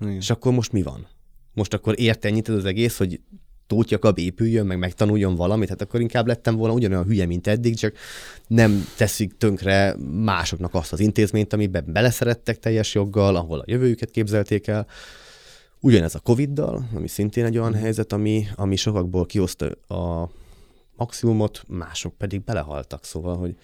Igen. És akkor most mi van? Most akkor ért ennyit az egész, hogy Tóth Jakab épüljön, meg megtanuljon valamit, hát akkor inkább lettem volna ugyanolyan hülye, mint eddig, csak nem teszik tönkre másoknak azt az intézményt, amiben beleszerettek teljes joggal, ahol a jövőjüket képzelték el. Ugyanez a Covid-dal, ami szintén egy olyan helyzet, ami, ami sokakból kihozta a maximumot, mások pedig belehaltak, szóval, hogy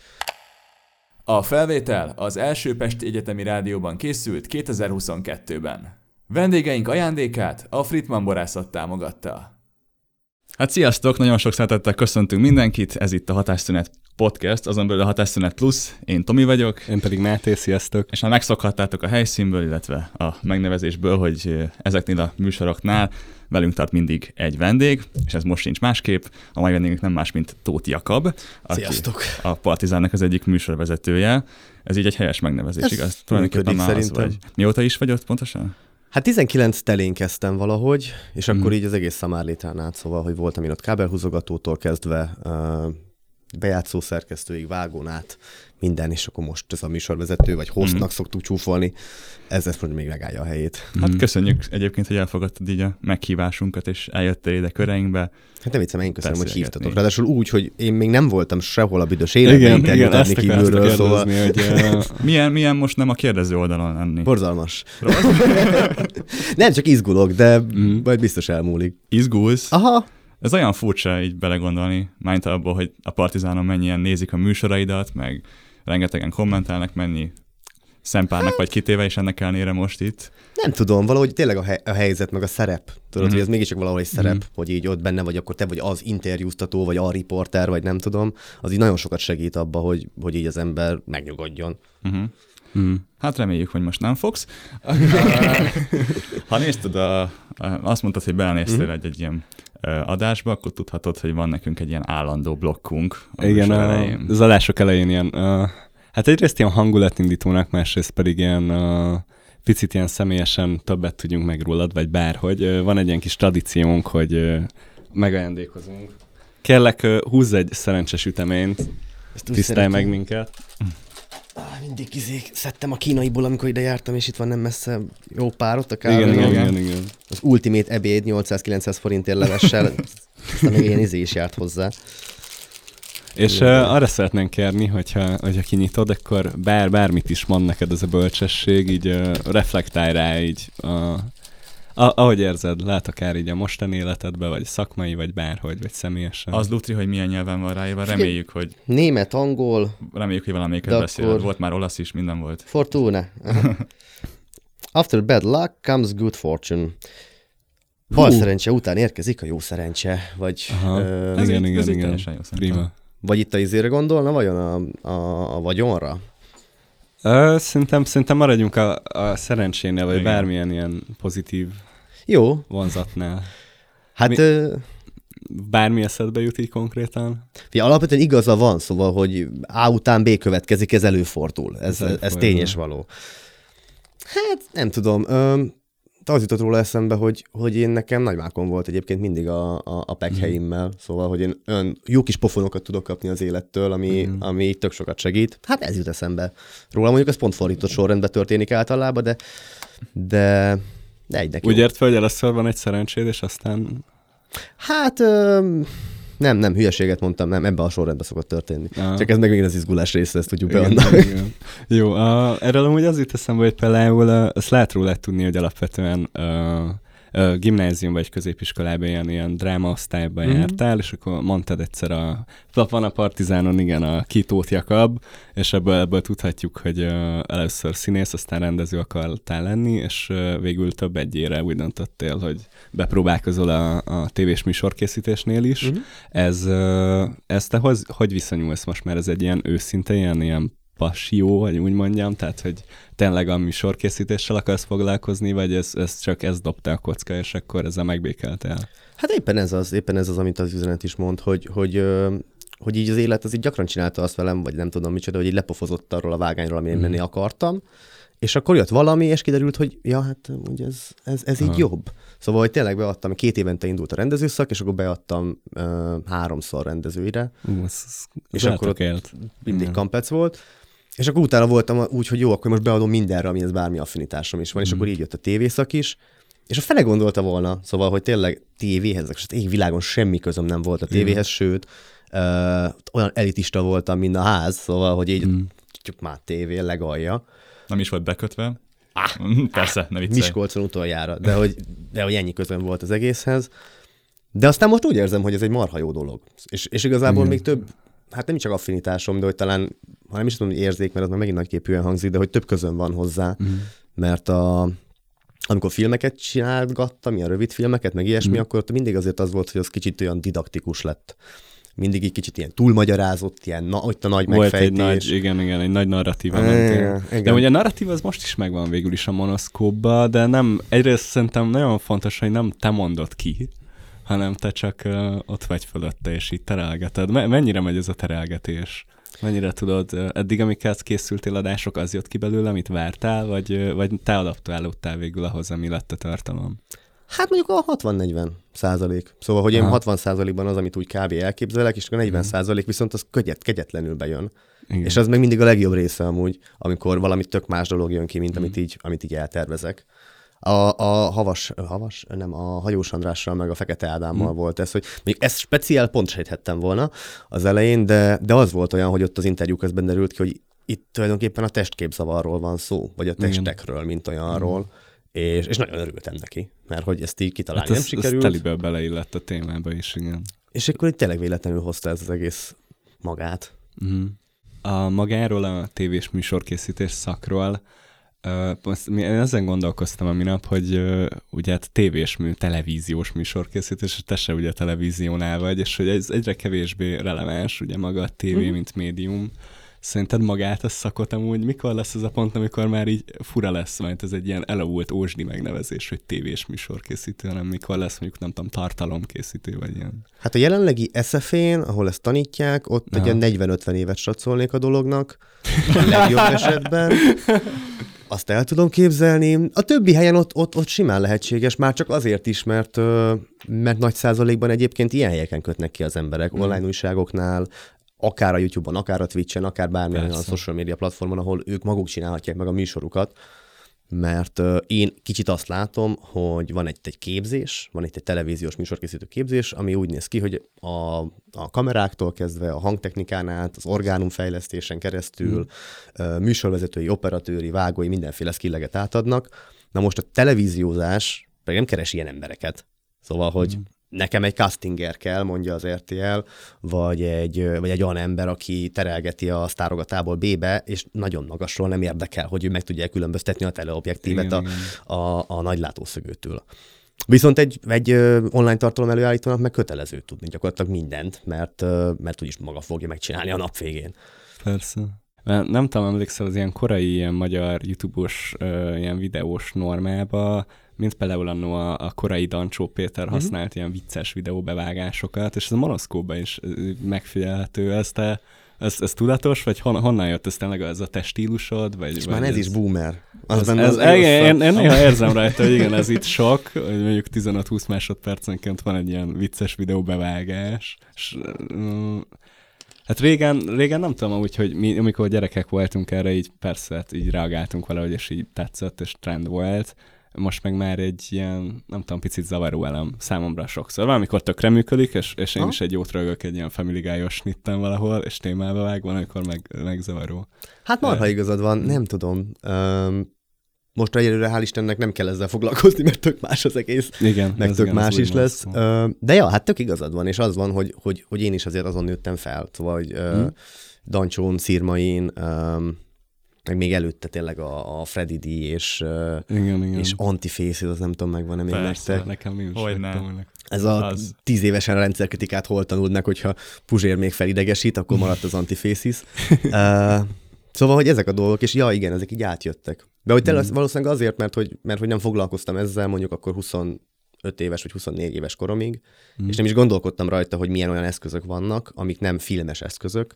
A felvétel az első Pesti Egyetemi Rádióban készült 2022-ben. Vendégeink ajándékát a Fritman borászat támogatta. Hát sziasztok, nagyon sok szeretettel köszöntünk mindenkit, ez itt a Hatásszünet Podcast, azon belül a Hatásszünet Plus, én Tomi vagyok, Én pedig Máté, sziasztok. és már megszokhattátok a helyszínből, illetve a megnevezésből, hogy ezeknél a műsoroknál velünk tart mindig egy vendég, és ez most sincs másképp. A mai vendégünk nem más, mint Tóth Jakab, aki Sziasztok! a Partizánnak az egyik műsorvezetője. Ez így egy helyes megnevezés, Ez igaz? Tulajdonképpen már az vagy. Mióta is vagy ott pontosan? Hát 19 telén kezdtem valahogy, és Mhm. akkor így az egész szamárlétán át, szóval, hogy voltam én ott kábelhúzogatótól kezdve, bejátszó szerkesztőig, vágón át, minden, és akkor most ez a műsorvezető, vagy hostnak Mhm. szoktuk csúfolni, ez lesz most még megállja a helyét. Hát Mhm. köszönjük egyébként, hogy elfogadtad így a meghívásunkat, és eljöttél ide köreinkbe. Hát nem viccem, én köszönöm, hogy hívtatok. Ráadásul úgy, hogy én még nem voltam sehol a büdös életben interjút adni kívülről, szóval hogy uh, Milyen, milyen most nem a kérdező oldalon lenni? borzalmas. nem, csak izgulok, de Mhm. majd biztos elmúlik. Izgulsz? Aha, Ez olyan furcsa így belegondolni, mint abból, hogy a Partizánon mennyien nézik a műsoraidat, meg rengetegen kommentálnak, mennyi szempárnak vagy kitéve, és ennek ellenére most itt. Nem tudom, valahogy tényleg a, hely, a helyzet, meg a szerep. Tudod, Mhm. hogy ez mégiscsak valahol egy szerep, Mhm. hogy így ott benne vagy, akkor te vagy az interjúztató, vagy a riporter, vagy nem tudom. Az így nagyon sokat segít abba, hogy, hogy így az ember megnyugodjon. Uh-huh. mm. Hát reméljük, hogy most nem fogsz. ha nézted, a, a, azt mondtad, hogy belenéztél Mhm. egy, egy ilyen adásba, akkor tudhatod, hogy van nekünk egy ilyen állandó blokkunk. a igen, elején. az adások elején ilyen, uh, hát egyrészt ilyen hangulatindítónak, másrészt pedig ilyen uh, picit ilyen személyesen többet tudjunk meg rólad, vagy bárhogy. Uh, van egy ilyen kis tradíciónk, hogy uh, megajándékozunk. Kérlek, uh, húzz egy szerencsés üteményt, tisztelj meg minket. Mindig izék, szedtem a kínaiból, amikor ide jártam, és itt van nem messze jó pár ott a kávé. igen, igen. igen, igen. Az Ultimate ebéd 800-900 forintért levessel, aztán még ilyen izé is járt hozzá. És uh, arra szeretnénk kérni, hogyha, hogyha kinyitod, akkor bár, bármit is mond neked ez a bölcsesség, így uh, reflektálj rá így, uh, a, ahogy érzed, lát akár így a mostani életedbe, vagy szakmai, vagy bárhogy, vagy személyesen. Az Lutri, hogy milyen nyelven van ráírva, reméljük, hogy, Német, angol, reméljük, hogy valamelyiket De beszéled. akkor- Volt már olasz is, minden volt. Fortuna. After bad luck comes good fortune. Bal Hú. szerencse után érkezik a jó szerencse, vagy, Aha. ö, Ez igen, igen, igen. jó. Prima. vagy itt a izére gondolna, vajon a, a, a vagyonra? Ö, szerintem, szerintem maradjunk a, a szerencsénél, vagy Igen. bármilyen ilyen pozitív Jó, vonzatnál. hát Mi- ö, Bármi eszedbe jut így konkrétan? Fia, alapvetően igaza van, szóval, hogy A után B következik, ez előfordul. Ez, Ez ez, tény és való. Hát, nem tudom. Ö, az jutott róla eszembe, hogy, hogy én nekem nagymákom volt egyébként mindig a, a, a pekheimmel, szóval, hogy én olyan jó kis pofonokat tudok kapni az élettől, ami, Mhm. ami tök sokat segít. Hát ez jut eszembe róla. Mondjuk ez pont fordított sorrendben történik általában, de, de, de egynek Úgy ért fel, hogy először van egy szerencséd, és aztán... Hát ö, nem, nem, hülyeséget mondtam, nem, ebben a sorrendben szokott történni. Ah. Csak ez meg még az izgulás része, ezt tudjuk beadni. Jó, uh, erről amúgy az jut eszembe, hogy például azt lehet róla tudni, hogy alapvetően uh, uh, gimnázium vagy középiskolában ilyen, ilyen drámaosztályban Mhm. mm. jártál, és akkor mondtad egyszer a van a Partizánon, igen, a Kitót Jakab, és ebből, ebből tudhatjuk, hogy uh, először színész, aztán rendező akartál lenni, és uh, végül több egyére úgy döntöttél, hogy bepróbálkozol a, a tévés műsorkészítésnél is. Mhm. Ez, ö, ez te hogy, hogy viszonyulsz most már? Ez egy ilyen őszinte, ilyen, ilyen passió, vagy úgy mondjam, tehát hogy tényleg a műsorkészítéssel akarsz foglalkozni, vagy ez, ez csak ez dobta a kocka, és akkor ezzel megbékeltél? Hát éppen ez az, éppen ez az, amit az üzenet is mond, hogy, hogy, hogy így az élet az így gyakran csinálta azt velem, vagy nem tudom micsoda, hogy így lepofozott arról a vágányról, amin én Mhm. menni akartam, és akkor jött valami, és kiderült, hogy ja, hát ugye ez, ez, ez így jobb. Szóval, hogy tényleg beadtam, két évente indult a rendezőszak, és akkor beadtam ö, háromszor rendezőire, Ú, ez, ez És akkor ott- élt. mindig Igen. kampec volt, És akkor utána voltam úgy, hogy jó, akkor most beadom mindenre, amihez bármi affinitásom is van, mm. és Mhm. akkor így jött a tévészak is, és a fele gondolta volna, szóval, hogy tényleg tévéhez, és az égvilágon semmi közöm nem volt a tévéhez, sőt, ö, olyan elitista voltam, mint a ház, szóval, hogy így Mm. csak már tévé, legalja. Nem is volt bekötve. Ah, persze, ne viccelj. Miskolcon utoljára, de hogy, de hogy ennyi közön volt az egészhez. De aztán most úgy érzem, hogy ez egy marha jó dolog. És, és igazából Igen. még több, hát nem csak affinitásom, de hogy talán, ha nem is tudom, hogy érzék, mert az már megint nagyképűen hangzik, de hogy több közön van hozzá, Mm. mert a, amikor filmeket csinálgattam, ilyen rövid filmeket, meg ilyesmi, Mhm. akkor ott mindig azért az volt, hogy az kicsit olyan didaktikus lett. Mindig egy kicsit ilyen túlmagyarázott, ilyen na, ott a nagy Volt egy megfejtés. nagy, igen, igen, egy nagy narratíva igen. De ugye a narratív az most is megvan végül is a monoszkópba, de nem, egyrészt szerintem nagyon fontos, hogy nem te mondod ki, hanem te csak ott vagy fölötte, és így terelgeted. Me- mennyire megy ez a terelgetés? Mennyire tudod, eddig amiket készültél adások, az jött ki belőle, amit vártál, vagy, vagy te adaptálódtál végül ahhoz, ami lett a tartalom? Hát mondjuk a 60-40 százalék. Szóval, hogy én Aha. 60 százalékban az, amit úgy kb. elképzelek, és akkor 40 százalék viszont az kegyet, kegyetlenül bejön. Igen. És az meg mindig a legjobb része amúgy, amikor valami tök más dolog jön ki, mint amit így, amit így eltervezek. A, a havas, havas, nem, a hajós Andrással meg a Fekete Ádámmal volt ez, hogy még ezt speciál pont sejthettem volna az elején, de, de az volt olyan, hogy ott az interjú közben derült ki, hogy itt tulajdonképpen a testképzavarról van szó, vagy a testekről, mint olyanról, és, és nagyon örültem neki, mert hogy ezt így kitalálni hát nem ez, ez sikerült. teliből beleillett a témába is, igen. És akkor itt tényleg véletlenül hozta ez az egész magát. Uh-huh. A magáról, a tévés műsorkészítés szakról, uh, én ezen gondolkoztam a minap, hogy uh, ugye hát tévés mű, televíziós műsorkészítés, és te se ugye televíziónál vagy, és hogy ez egyre kevésbé releváns, ugye maga a tévé, Mhm. mint médium. Szerinted magát a szakot amúgy mikor lesz ez a pont, amikor már így fura lesz, mert ez egy ilyen elavult ósdi megnevezés, hogy tévés műsorkészítő, hanem mikor lesz mondjuk nem tudom, tartalomkészítő, vagy ilyen. Hát a jelenlegi SF-én, ahol ezt tanítják, ott egy Aha. ilyen 40-50 évet satszolnék a dolognak, a legjobb esetben. Azt el tudom képzelni. A többi helyen ott, ott, ott simán lehetséges, már csak azért is, mert, mert nagy százalékban egyébként ilyen helyeken kötnek ki az emberek, Mhm. online újságoknál, akár a YouTube-on, akár a Twitch-en, akár bármilyen olyan Persze. social media platformon, ahol ők maguk csinálhatják meg a műsorukat, mert én kicsit azt látom, hogy van egy, egy képzés, van itt egy televíziós műsorkészítő képzés, ami úgy néz ki, hogy a, a kameráktól kezdve, a hangtechnikán át, az orgánumfejlesztésen keresztül, uh, műsorvezetői, operatőri, vágói, mindenféle skilleget átadnak. Na most a televíziózás pedig nem keres ilyen embereket. Szóval, hogy nekem egy castinger kell, mondja az RTL, vagy egy, vagy egy olyan ember, aki terelgeti a sztárogat A-ból B-be, és nagyon magasról nem érdekel, hogy ő meg tudja különböztetni a teleobjektívet Igen, a, igen. a, a nagy látószögőtől. Viszont egy, egy online tartalom előállítónak meg kötelező tudni gyakorlatilag mindent, mert, mert úgyis maga fogja megcsinálni a nap végén. Persze. Mert Nem tudom, emlékszel az ilyen korai ilyen magyar YouTube-os, ilyen videós normába, mint például annó a, a korai Dancsó Péter Mhm. használt ilyen vicces videóbevágásokat, és ez a monoszkóban is megfigyelhető. Ez, te, ez, ez tudatos, vagy hon, honnan jött ez tényleg ez a te stílusod? Vagy, És vagy már ez is boomer. Az Ez, benne ez, az ez, igen, én, én néha érzem rajta, hogy igen, ez itt sok, hogy mondjuk 15-20 másodpercenként van egy ilyen vicces videóbevágás, és mm, Hát régen, régen nem tudom úgy, hogy mi, amikor gyerekek voltunk erre, így persze, hát így reagáltunk valahogy, és így tetszett, és trend volt. Most meg már egy ilyen, nem tudom, picit zavaró elem számomra sokszor. Valamikor tökre működik, és, és én Ha? is egy jót rögök egy ilyen Family Guy-os snitten valahol, és témába vág, van, amikor meg, meg zavaró. Hát marha igazad van, nem tudom. Um, most egyelőre hál' Istennek nem kell ezzel foglalkozni, mert tök más az egész, Igen, meg tök igen, más is lesz. Ö, De ja, hát tök igazad van, és az van, hogy, hogy, hogy én is azért azon nőttem fel. Szóval, hogy Hm. uh, Dancsón, Szirmain, um, meg még előtte tényleg a, a Freddy D és, Igen, igen. és Antifaces, az nem tudom, megvan-e még Persze. nektek. Nekem nincs. Hogyne. nem hogy- Ez a Az. tíz évesen a rendszerkritikát hol tanuld meg, hogyha Puzsér még felidegesít, akkor maradt az Antifaces. uh, szóval, hogy ezek a dolgok, és ja, igen, ezek így átjöttek. De hogy tényleg valószínűleg azért, mert hogy, mert hogy nem foglalkoztam ezzel mondjuk akkor 25 éves vagy 24 éves koromig, mm. és nem is gondolkodtam rajta, hogy milyen olyan eszközök vannak, amik nem filmes eszközök,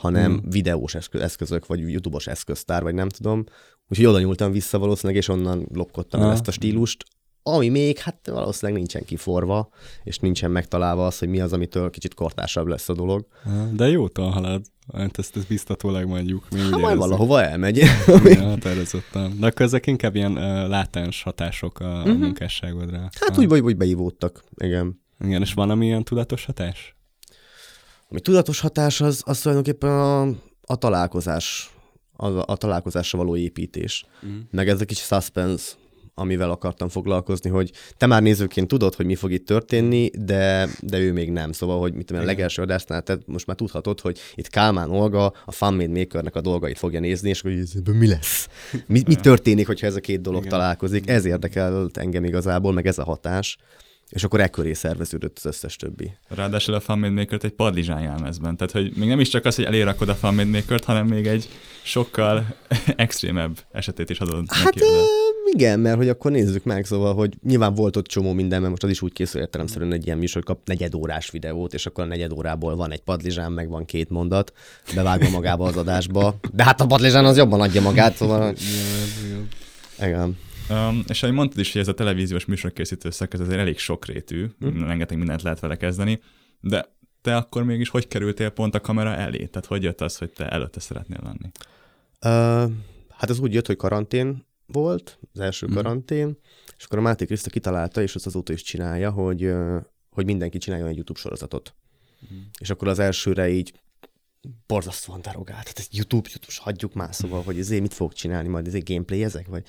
hanem mm. videós eszkö- eszközök, vagy YouTube-os eszköztár, vagy nem tudom. Úgyhogy oda nyúltam vissza valószínűleg, és onnan lopkodtam el Ah. ezt a stílust, ami még, hát valószínűleg nincsen kiforva, és nincsen megtalálva az, hogy mi az, amitől kicsit kortásabb lesz a dolog. De jó halad. Hát ezt, ezt biztatólag mondjuk. Mi hát majd valahova elmegy. ja, határozottan. De akkor ezek inkább ilyen uh, látens hatások a, uh-huh. munkásságodra. Hát úgy, vagy, hogy beívódtak, igen. Igen, és van ami ilyen tudatos hatás? Ami tudatos hatás, az, az tulajdonképpen a, a találkozás, a, a találkozásra való építés. Uh-huh. Meg ez a kis suspense, amivel akartam foglalkozni, hogy te már nézőként tudod, hogy mi fog itt történni, de, de ő még nem. Szóval, hogy mit tudom, a legelső adásnál te most már tudhatod, hogy itt Kálmán Olga a Fanmade Makernek a dolgait fogja nézni, és hogy mi lesz? Mi, mi történik, hogyha ez a két dolog Igen. találkozik? Ez érdekelt engem igazából, meg ez a hatás és akkor ekköré szerveződött az összes többi. Ráadásul a Fanmade egy padlizsán jelmezben, tehát hogy még nem is csak az, hogy elérakod a Fanmade hanem még egy sokkal extrémebb esetét is adod hát, neki. Hát igen, mert hogy akkor nézzük meg, szóval, hogy nyilván volt ott csomó minden, mert most az is úgy készül értelemszerűen egy ilyen műsor, kap negyed órás videót, és akkor a negyed órából van egy padlizsán, meg van két mondat, bevágva magába az adásba. De hát a padlizsán az jobban adja magát, szóval... Igen. Um, és ahogy mondtad is, hogy ez a televíziós műsorkészítő szak, ez azért elég sokrétű, hm. rengeteg mindent lehet vele kezdeni, de te akkor mégis hogy kerültél pont a kamera elé? Tehát hogy jött az, hogy te előtte szeretnél lenni? Uh, hát az úgy jött, hogy karantén volt, az első mm. karantén, és akkor a Máté Kriszta kitalálta, és azt azóta is csinálja, hogy, hogy mindenki csináljon egy YouTube sorozatot. Mm. És akkor az elsőre így borzasztóan derogált. Tehát YouTube, YouTube, hagyjuk már, szóval, hogy ezért mit fogok csinálni, majd ezért gameplay ezek, vagy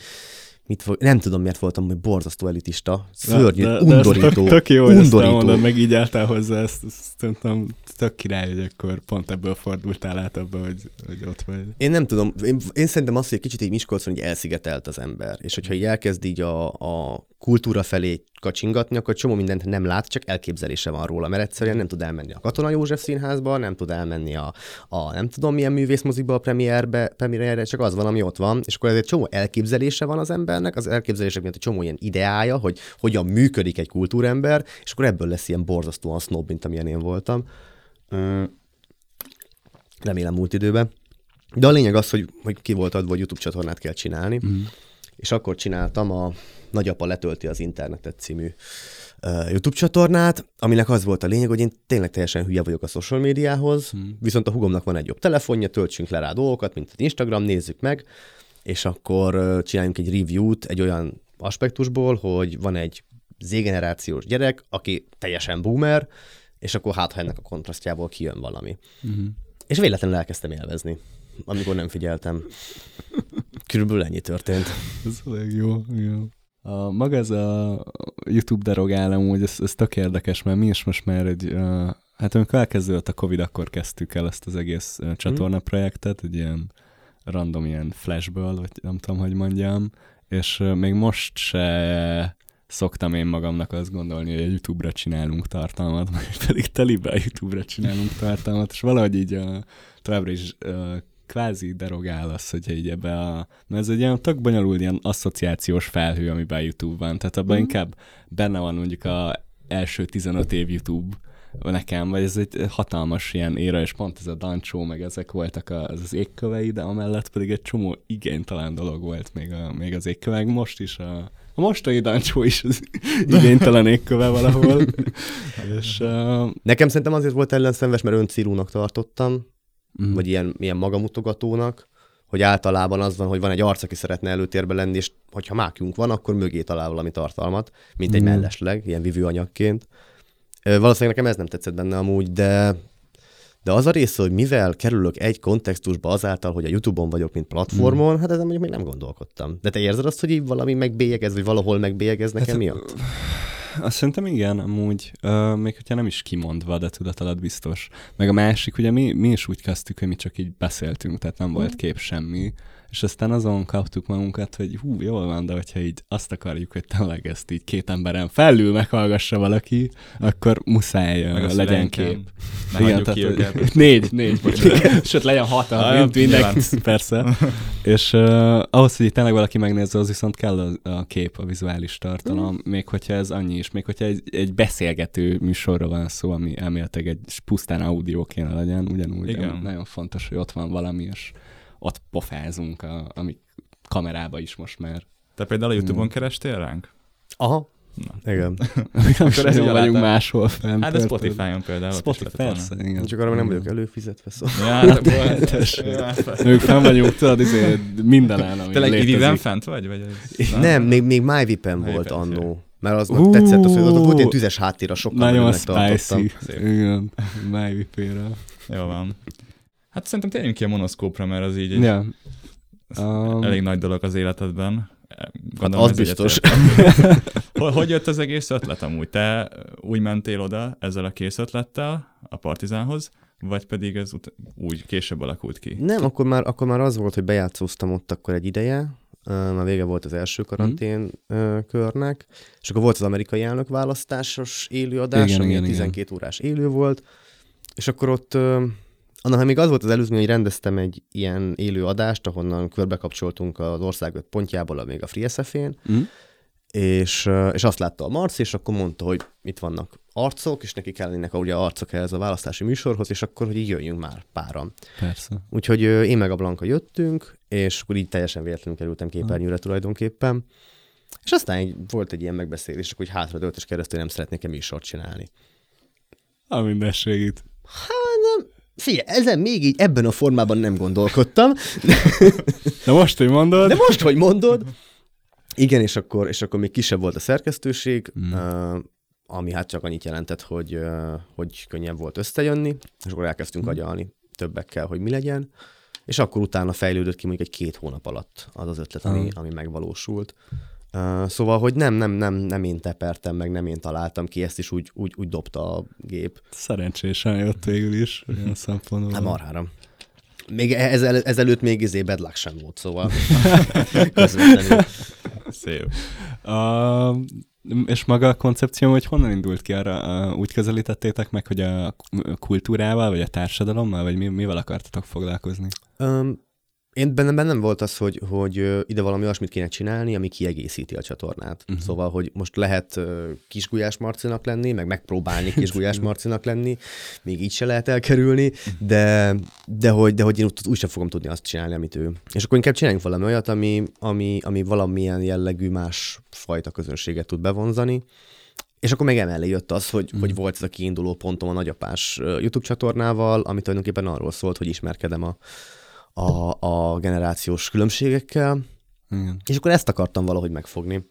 mit nem tudom, miért voltam, hogy borzasztó elitista, szörnyű, de, de, undorító. De tök, tök jó, hogy undorító. ezt mondod, meg így álltál hozzá, ezt, ezt szerintem tök király, hogy akkor pont ebből fordultál át abba, hogy, hogy ott vagy. Én nem tudom, én, én szerintem azt, hogy egy kicsit így Miskolcon így elszigetelt az ember, és hogyha így elkezd így a, a kultúra felé kacsingatni, akkor csomó mindent nem lát, csak elképzelése van róla, mert egyszerűen nem tud elmenni a Katona József színházba, nem tud elmenni a, a nem tudom milyen művészmoziba a premierbe, premierre, csak az van, ami ott van, és akkor ezért csomó elképzelése van az embernek, az elképzelések miatt egy csomó ilyen ideája, hogy hogyan működik egy kultúrember, és akkor ebből lesz ilyen borzasztóan snob, mint amilyen én voltam. Remélem múlt időben. De a lényeg az, hogy, hogy ki volt adva, hogy YouTube csatornát kell csinálni, mm. És akkor csináltam a Nagyapa letölti az internetet című YouTube csatornát, aminek az volt a lényeg, hogy én tényleg teljesen hülye vagyok a social médiához, hmm. viszont a hugomnak van egy jobb telefonja, töltsünk le rá dolgokat, mint az Instagram, nézzük meg, és akkor csináljunk egy review-t egy olyan aspektusból, hogy van egy Z-generációs gyerek, aki teljesen boomer, és akkor hát, ha ennek a kontrasztjából kijön valami. Uh-huh. És véletlenül elkezdtem élvezni, amikor nem figyeltem. Körülbelül ennyi történt. Ez elég jó, jó. A, maga ez a YouTube derogál hogy ez, ez tök érdekes, mert mi is most már egy, uh, hát amikor elkezdődött a Covid, akkor kezdtük el ezt az egész uh, csatorna projektet, egy ilyen random ilyen flashből, vagy nem tudom, hogy mondjam, és uh, még most se szoktam én magamnak azt gondolni, hogy a YouTube-ra csinálunk tartalmat, majd pedig telibe a YouTube-ra csinálunk tartalmat, és valahogy így uh, továbbra is uh, kvázi derogál az, hogy így ebbe a... Mert ez egy ilyen tök bonyolult ilyen asszociációs felhő, amiben YouTube van. Tehát abban mm. inkább benne van mondjuk a első 15 év YouTube nekem, vagy ez egy hatalmas ilyen éra, és pont ez a Dancsó, meg ezek voltak az, az égkövei, de amellett pedig egy csomó igénytelen dolog volt még, a, még az égkövek. Most is a, a mostani Dancsó is az igénytelen égköve valahol. és, uh... Nekem szerintem azért volt ellenszenves, mert öncírúnak tartottam, mm. vagy ilyen, ilyen magamutogatónak, hogy általában az van, hogy van egy arc, aki szeretne előtérbe lenni, és hogyha mákjunk van, akkor mögé talál valami tartalmat, mint egy mm. mellesleg, ilyen vívőanyagként. Valószínűleg nekem ez nem tetszett benne amúgy, de de az a része, hogy mivel kerülök egy kontextusba azáltal, hogy a YouTube-on vagyok, mint platformon, mm. hát ezen mondjuk még nem gondolkodtam. De te érzed azt, hogy így valami megbélyegez, vagy valahol megbélyegez nekem hát, miatt? Azt szerintem igen, amúgy, uh, még hogyha nem is kimondva, de tudat alatt biztos. Meg a másik, ugye mi, mi is úgy kezdtük, hogy mi csak így beszéltünk, tehát nem volt mm. kép semmi és aztán azon kaptuk magunkat, hogy hú, jól van, de hogyha így azt akarjuk, hogy tényleg ezt így két emberen felül meghallgassa valaki, akkor muszáj Meg legyen kép. Igen, tehát, ki négy, négy, bocsánat. Sőt, legyen hat, ah, mint mindenki, persze. és uh, ahhoz, hogy tényleg valaki megnézze, az viszont kell a, a kép, a vizuális tartalom, mm. még hogyha ez annyi is, még hogyha egy, egy beszélgető műsorra van szó, ami elméletileg egy pusztán audio kéne legyen, ugyanúgy Igen. nagyon fontos, hogy ott van valami, és ott pofázunk, a, ami kamerába is most már. Te például a YouTube-on hmm. kerestél ránk? Aha. Igen. Akkor ez vagyunk aláta- máshol fent. Hát érted? Spotify-on például. ott Spotify, persze, igen. Csak arra nem vagyok előfizetve, szóval. Ja, hát akkor... Tessék. Ők fenn vagyunk, tudod, izé, minden ami létezik. Iviben fent vagy? vagy ez, Nem, még, még MyVipen volt annó. Mert az Ú, tetszett, az, az volt ilyen tüzes háttér, a sokkal Nagyon spicy. Igen, MyVP-re. Jó van. Hát szerintem térjünk ki a monoszkópra, mert az így egy Ja. Um, elég nagy dolog az életedben. Hát az biztos. hogy, jött az egész ötlet amúgy? Te úgy mentél oda ezzel a kész ötlettel a Partizánhoz, vagy pedig ez ut- úgy később alakult ki? Nem, akkor már, akkor már az volt, hogy bejátszóztam ott akkor egy ideje, már vége volt az első karantén uh, körnek, és akkor volt az amerikai elnök választásos élőadás, Igen, ami igen, igen, igen. 12 órás élő volt, és akkor ott, annak hát még az volt az előzmény, hogy rendeztem egy ilyen élő adást, ahonnan körbekapcsoltunk az ország öt pontjából, még a Free SF-én, mm? és, és azt látta a Marci, és akkor mondta, hogy itt vannak arcok, és neki kellenének ugye arcok ehhez a választási műsorhoz, és akkor, hogy így jöjjünk már páran. Persze. Úgyhogy én meg a Blanka jöttünk, és akkor így teljesen véletlenül kerültem képernyőre tulajdonképpen. És aztán így volt egy ilyen megbeszélés, hogy hátradőlt, és kérdezte, hogy nem szeretnék-e műsort csinálni. A minden segít. Figyelj, ezen még így ebben a formában nem gondolkodtam, De most, hogy mondod, de most, hogy mondod, igen, és akkor, és akkor még kisebb volt a szerkesztőség, Mm. uh, ami hát csak annyit jelentett, hogy, uh, hogy könnyebb volt összejönni, és akkor elkezdtünk agyalni többekkel, hogy mi legyen, és akkor utána fejlődött ki mondjuk egy két hónap alatt az az ötlet, ami, ami megvalósult. Uh, szóval, hogy nem, nem, nem, nem én tepertem meg, nem én találtam ki, ezt is úgy, úgy, úgy dobta a gép. szerencsésen jött végül is, olyan szempontból. Nem marhára. Még e- ezel, ezelőtt még izé bad luck sem volt, szóval közvetlenül. Szép. A, és maga a koncepció, hogy honnan indult ki arra? Úgy közelítettétek meg, hogy a kultúrával, vagy a társadalommal, vagy mi, mivel akartatok foglalkozni? Um, én bennem, bennem volt az, hogy, hogy ide valami olyasmit kéne csinálni, ami kiegészíti a csatornát. Uh-huh. Szóval, hogy most lehet kisgulyás marcinak lenni, meg megpróbálni kisgulyás marcinak lenni, még így se lehet elkerülni, de, de, hogy, de hogy én úgy, sem fogom tudni azt csinálni, amit ő. És akkor inkább csináljunk valami olyat, ami, ami, ami valamilyen jellegű más fajta közönséget tud bevonzani. És akkor meg emellé jött az, hogy, mm. hogy volt ez a kiinduló pontom a nagyapás YouTube csatornával, ami tulajdonképpen arról szólt, hogy ismerkedem a, a, a generációs különbségekkel, Igen. és akkor ezt akartam valahogy megfogni.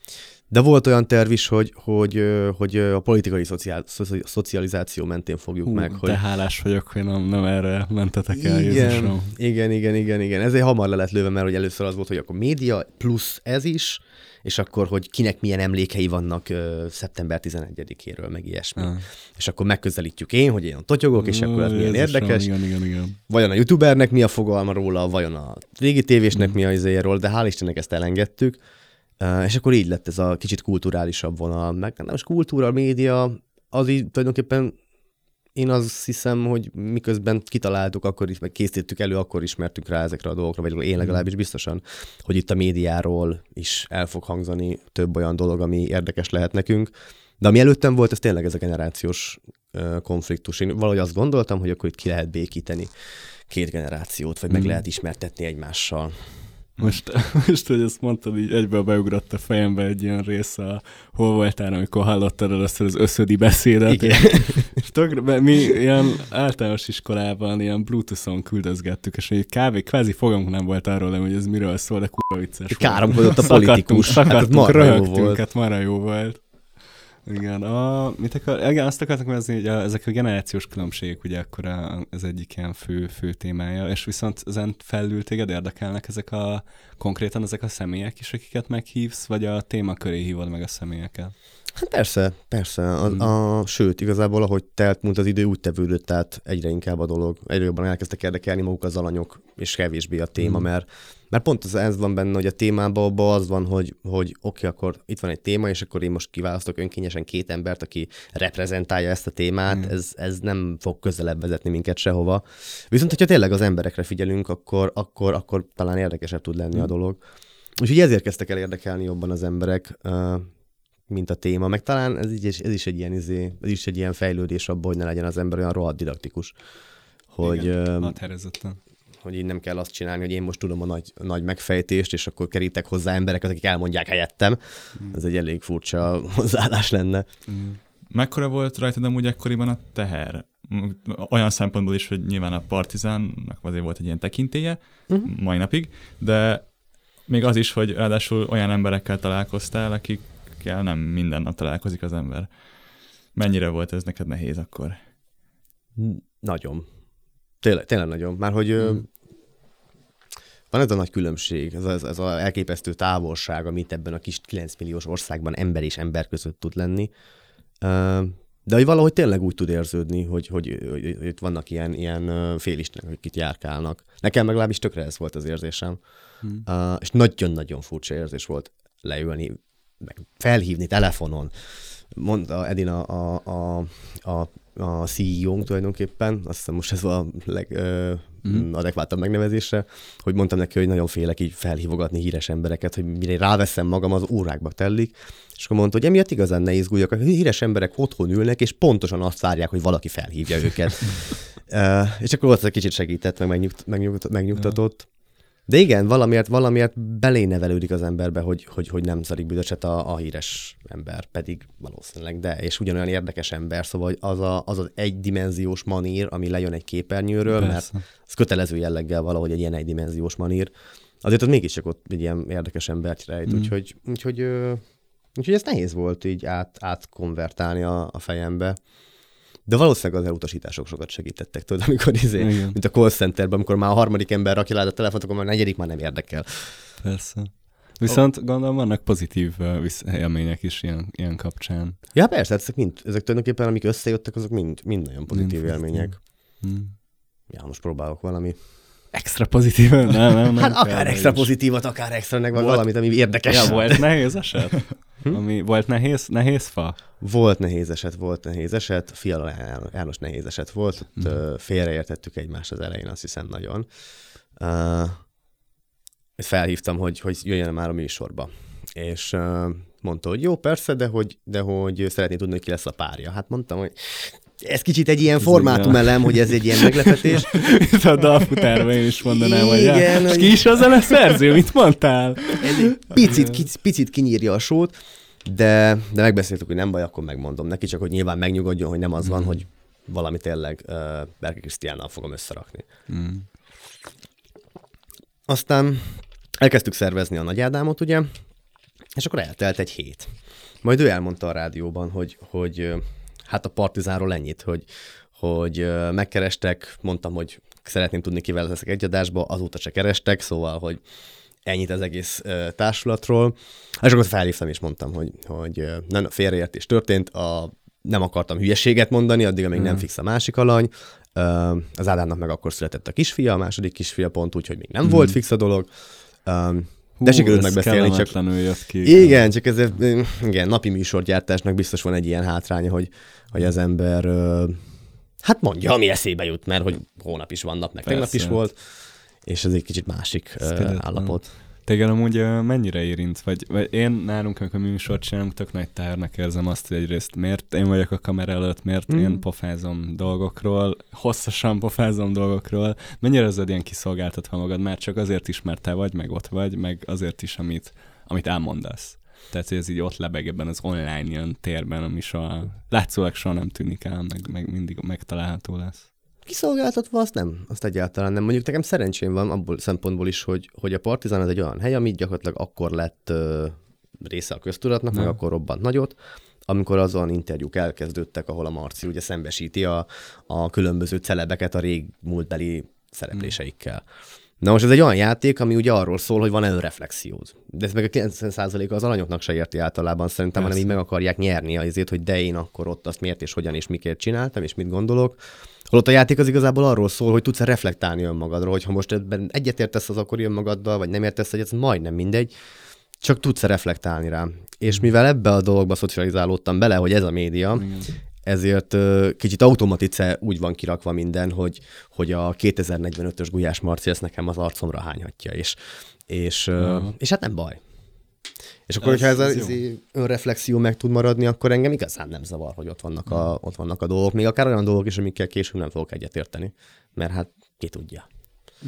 De volt olyan terv is, hogy, hogy, hogy a politikai szociál, szoci- szocializáció mentén fogjuk Hú, meg. Hogy... De hálás vagyok, hogy nem, nem erre mentetek el, Igen, Jézusom. igen, igen, igen, igen. Ezért hamar le lett lőve, mert hogy először az volt, hogy akkor média plusz ez is, és akkor, hogy kinek milyen emlékei vannak ö, szeptember 11-éről, meg ilyesmi. Ah. És akkor megközelítjük én, hogy én totyogok, és akkor ez milyen érdekes. Igen, igen, igen. vajon a youtubernek mi a fogalma róla, vajon a régi tévésnek mi a izéről, de hál' Istennek ezt elengedtük. Uh, és akkor így lett ez a kicsit kulturálisabb vonal. Meg nem most kultúra, média, az így tulajdonképpen én azt hiszem, hogy miközben kitaláltuk, akkor is, meg készítettük elő, akkor ismertünk rá ezekre a dolgokra, vagy én legalábbis biztosan, hogy itt a médiáról is el fog hangzani több olyan dolog, ami érdekes lehet nekünk. De ami előttem volt, ez tényleg ez a generációs konfliktus. Én valahogy azt gondoltam, hogy akkor itt ki lehet békíteni két generációt, vagy meg Mhm. lehet ismertetni egymással. Most, most, hogy ezt mondtad, így egyből beugrott a fejembe egy ilyen rész, a, hol voltál, amikor hallottad először az összödi beszédet. Igen. És tökre, mi ilyen általános iskolában ilyen Bluetooth-on küldözgettük, és egy kávé, kvázi fogunk nem volt arról, hogy ez miről szól, de kurva vicces. Káromkodott a Szakadtunk, politikus. Hát Szakadtunk, marha jó röhögtünk, volt. hát marha jó volt. Igen, a, mit akar, igen, azt akartam kérdezni, hogy a, ezek a generációs különbségek, ugye akkor a, ez egyik ilyen fő, fő témája, és viszont ezen felül téged érdekelnek ezek a, konkrétan ezek a személyek is, akiket meghívsz, vagy a téma köré hívod meg a személyeket? Hát persze, persze. A, Mm. a, sőt, igazából ahogy telt múlt az idő, úgy tevődött át egyre inkább a dolog. Egyre jobban elkezdtek érdekelni maguk az alanyok, és kevésbé a téma, Mm. mert, mert pont az, ez van benne, hogy a témában abban az van, hogy, hogy oké, akkor itt van egy téma, és akkor én most kiválasztok önkényesen két embert, aki reprezentálja ezt a témát, Mm. ez, ez nem fog közelebb vezetni minket sehova. Viszont, hogyha tényleg az emberekre figyelünk, akkor, akkor, akkor talán érdekesebb tud lenni Mm. a dolog. Úgyhogy ezért kezdtek el érdekelni jobban az emberek, mint a téma. Meg talán ez, így, ez is egy ilyen, izé, ez is egy ilyen fejlődés abban, hogy ne legyen az ember olyan rohadt didaktikus. Hogy, Igen, ö, határozottan. Hogy így nem kell azt csinálni, hogy én most tudom a nagy, nagy megfejtést, és akkor kerítek hozzá embereket, akik elmondják helyettem. Mm. Ez egy elég furcsa hozzáállás lenne. Mm. Mekkora volt rajtad amúgy ekkoriban a teher? Olyan szempontból is, hogy nyilván a Partizánnak azért volt egy ilyen tekintélye, uh-huh. mai napig, de még az is, hogy ráadásul olyan emberekkel találkoztál, akikkel nem minden nap találkozik az ember. Mennyire volt ez neked nehéz akkor? Nagyon. Tényleg, tényleg nagyon. Már hogy mm. van ez a nagy különbség, ez az, ez az elképesztő távolság, amit ebben a kis 9 milliós országban ember és ember között tud lenni. De hogy valahogy tényleg úgy tud érződni, hogy, hogy, hogy, hogy vannak ilyen, ilyen félistenek, akik itt járkálnak. Nekem legalábbis tökre ez volt az érzésem. Hmm. Uh, és nagyon-nagyon furcsa érzés volt leülni, meg felhívni telefonon. Mondta Edina a, a, a, a CEO-nk tulajdonképpen, azt hiszem most ez a legadekvátabb mm. megnevezése, hogy mondtam neki, hogy nagyon félek így felhívogatni híres embereket, hogy mire ráveszem magam, az órákba tellik, és akkor mondta, hogy emiatt igazán ne izguljak, a híres emberek otthon ülnek, és pontosan azt várják, hogy valaki felhívja őket. uh, és akkor ott egy kicsit segített, meg megnyugt, megnyugt, megnyugtatott. De igen, valamiért, valamiért belénevelődik az emberbe, hogy, hogy, hogy nem szarik büdöcset a, a híres ember, pedig valószínűleg de, és ugyanolyan érdekes ember, szóval az a, az, az egydimenziós manír, ami lejön egy képernyőről, Persze. mert ez kötelező jelleggel valahogy egy ilyen egydimenziós manír, azért az mégiscsak ott egy ilyen érdekes embert rejt, mm. úgyhogy, úgyhogy, úgyhogy ez nehéz volt így át, átkonvertálni a, a fejembe. De valószínűleg az elutasítások sokat segítettek, tudod, amikor izé, mint a call centerben, amikor már a harmadik ember rakja le a telefont, akkor már a negyedik már nem érdekel. Persze. Viszont oh. gondolom vannak pozitív élmények is ilyen, ilyen kapcsán. Ja, persze, ezek, mind, ezek tulajdonképpen, amik összejöttek, azok mind, mind nagyon pozitív mind élmények. Hmm. Ja, most próbálok valami extra pozitív, nem, nem, nem Hát akár extra is. pozitívat, akár extra, meg vagy valamit, ami érdekes. Ja, volt nehéz eset? Hm? Ami, volt nehéz, nehéz fa? Volt nehéz eset, volt nehéz eset. Fiala János nehéz eset volt. Ott hm. félreértettük egymást az elején, azt hiszem nagyon. Uh, felhívtam, hogy, hogy jöjjön már a műsorba. És uh, mondta, hogy jó, persze, de hogy, de hogy szeretné tudni, hogy ki lesz a párja. Hát mondtam, hogy ez kicsit egy ilyen formátum elem, hogy ez egy ilyen meglepetés. Itt a dalfutárban én is mondanám, hogy Igen, hogy... ki is az a szerző, mit mondtál? Ez egy picit, picit kinyírja a sót, de, de megbeszéltük, hogy nem baj, akkor megmondom neki, csak hogy nyilván megnyugodjon, hogy nem az van, mm. hogy valami tényleg uh, Berke Krisztiánnal fogom összerakni. Mm. Aztán elkezdtük szervezni a Nagy Ádámot, ugye, és akkor eltelt egy hét. Majd ő elmondta a rádióban, hogy, hogy hát a Partizánról ennyit, hogy, hogy megkerestek, mondtam, hogy szeretném tudni, kivel leszek egy adásba, azóta se kerestek, szóval, hogy ennyit az egész társulatról. És akkor felhívtam és mondtam, hogy, hogy nem, félreértés történt, a, nem akartam hülyeséget mondani, addig, amíg mm. nem fix a másik alany. Az Ádámnak meg akkor született a kisfia, a második kisfia pont úgy, hogy még nem mm. volt fix a dolog. Hú, de sikerült megbeszélni. Csak... jött ki. Igen, csak ez igen, napi műsorgyártásnak biztos van egy ilyen hátránya, hogy, hogy az ember hát mondja, ami eszébe jut, mert hogy hónap is van nap, meg tegnap is volt, és ez egy kicsit másik állapot. Téged amúgy mennyire érint? Vagy, vagy én nálunk, amikor műsort csinálunk, tök nagy tárnak érzem azt, hogy egyrészt miért én vagyok a kamera előtt, miért mm. én pofázom dolgokról, hosszasan pofázom dolgokról. Mennyire az ilyen kiszolgáltatva magad, már csak azért is, mert te vagy, meg ott vagy, meg azért is, amit, amit elmondasz. Tehát, hogy ez így ott lebeg ebben az online ilyen térben, ami soha, látszólag soha nem tűnik el, meg, meg mindig megtalálható lesz kiszolgáltatva, azt nem, azt egyáltalán nem. Mondjuk nekem szerencsém van abból szempontból is, hogy, hogy a Partizán az egy olyan hely, ami gyakorlatilag akkor lett ö, része a köztudatnak, meg akkor robbant nagyot, amikor azon interjúk elkezdődtek, ahol a Marci ugye szembesíti a, a különböző celebeket a rég múltbeli szerepléseikkel. Na most ez egy olyan játék, ami ugye arról szól, hogy van önreflexiód. De ez meg a 90%-a az alanyoknak se érti általában szerintem, Persze. hanem így meg akarják nyerni azért, hogy de én akkor ott azt miért és hogyan és miként csináltam, és mit gondolok. Holott a játék az igazából arról szól, hogy tudsz reflektálni önmagadról, hogy ha most ebben egyetértesz az akkor önmagaddal, vagy nem értesz egyet, majdnem mindegy, csak tudsz reflektálni rá. És mivel ebbe a dologba szocializálódtam bele, hogy ez a média, Igen. Ezért kicsit automatice úgy van kirakva minden, hogy, hogy a 2045-ös Gulyás Marci ezt nekem az arcomra hányhatja, és, és, uh-huh. és hát nem baj. És akkor, ez, hogyha ez, ez önreflexió meg tud maradni, akkor engem igazán nem zavar, hogy ott vannak, a, ott vannak a dolgok. Még akár olyan dolgok is, amikkel később nem fogok egyetérteni. Mert hát ki tudja.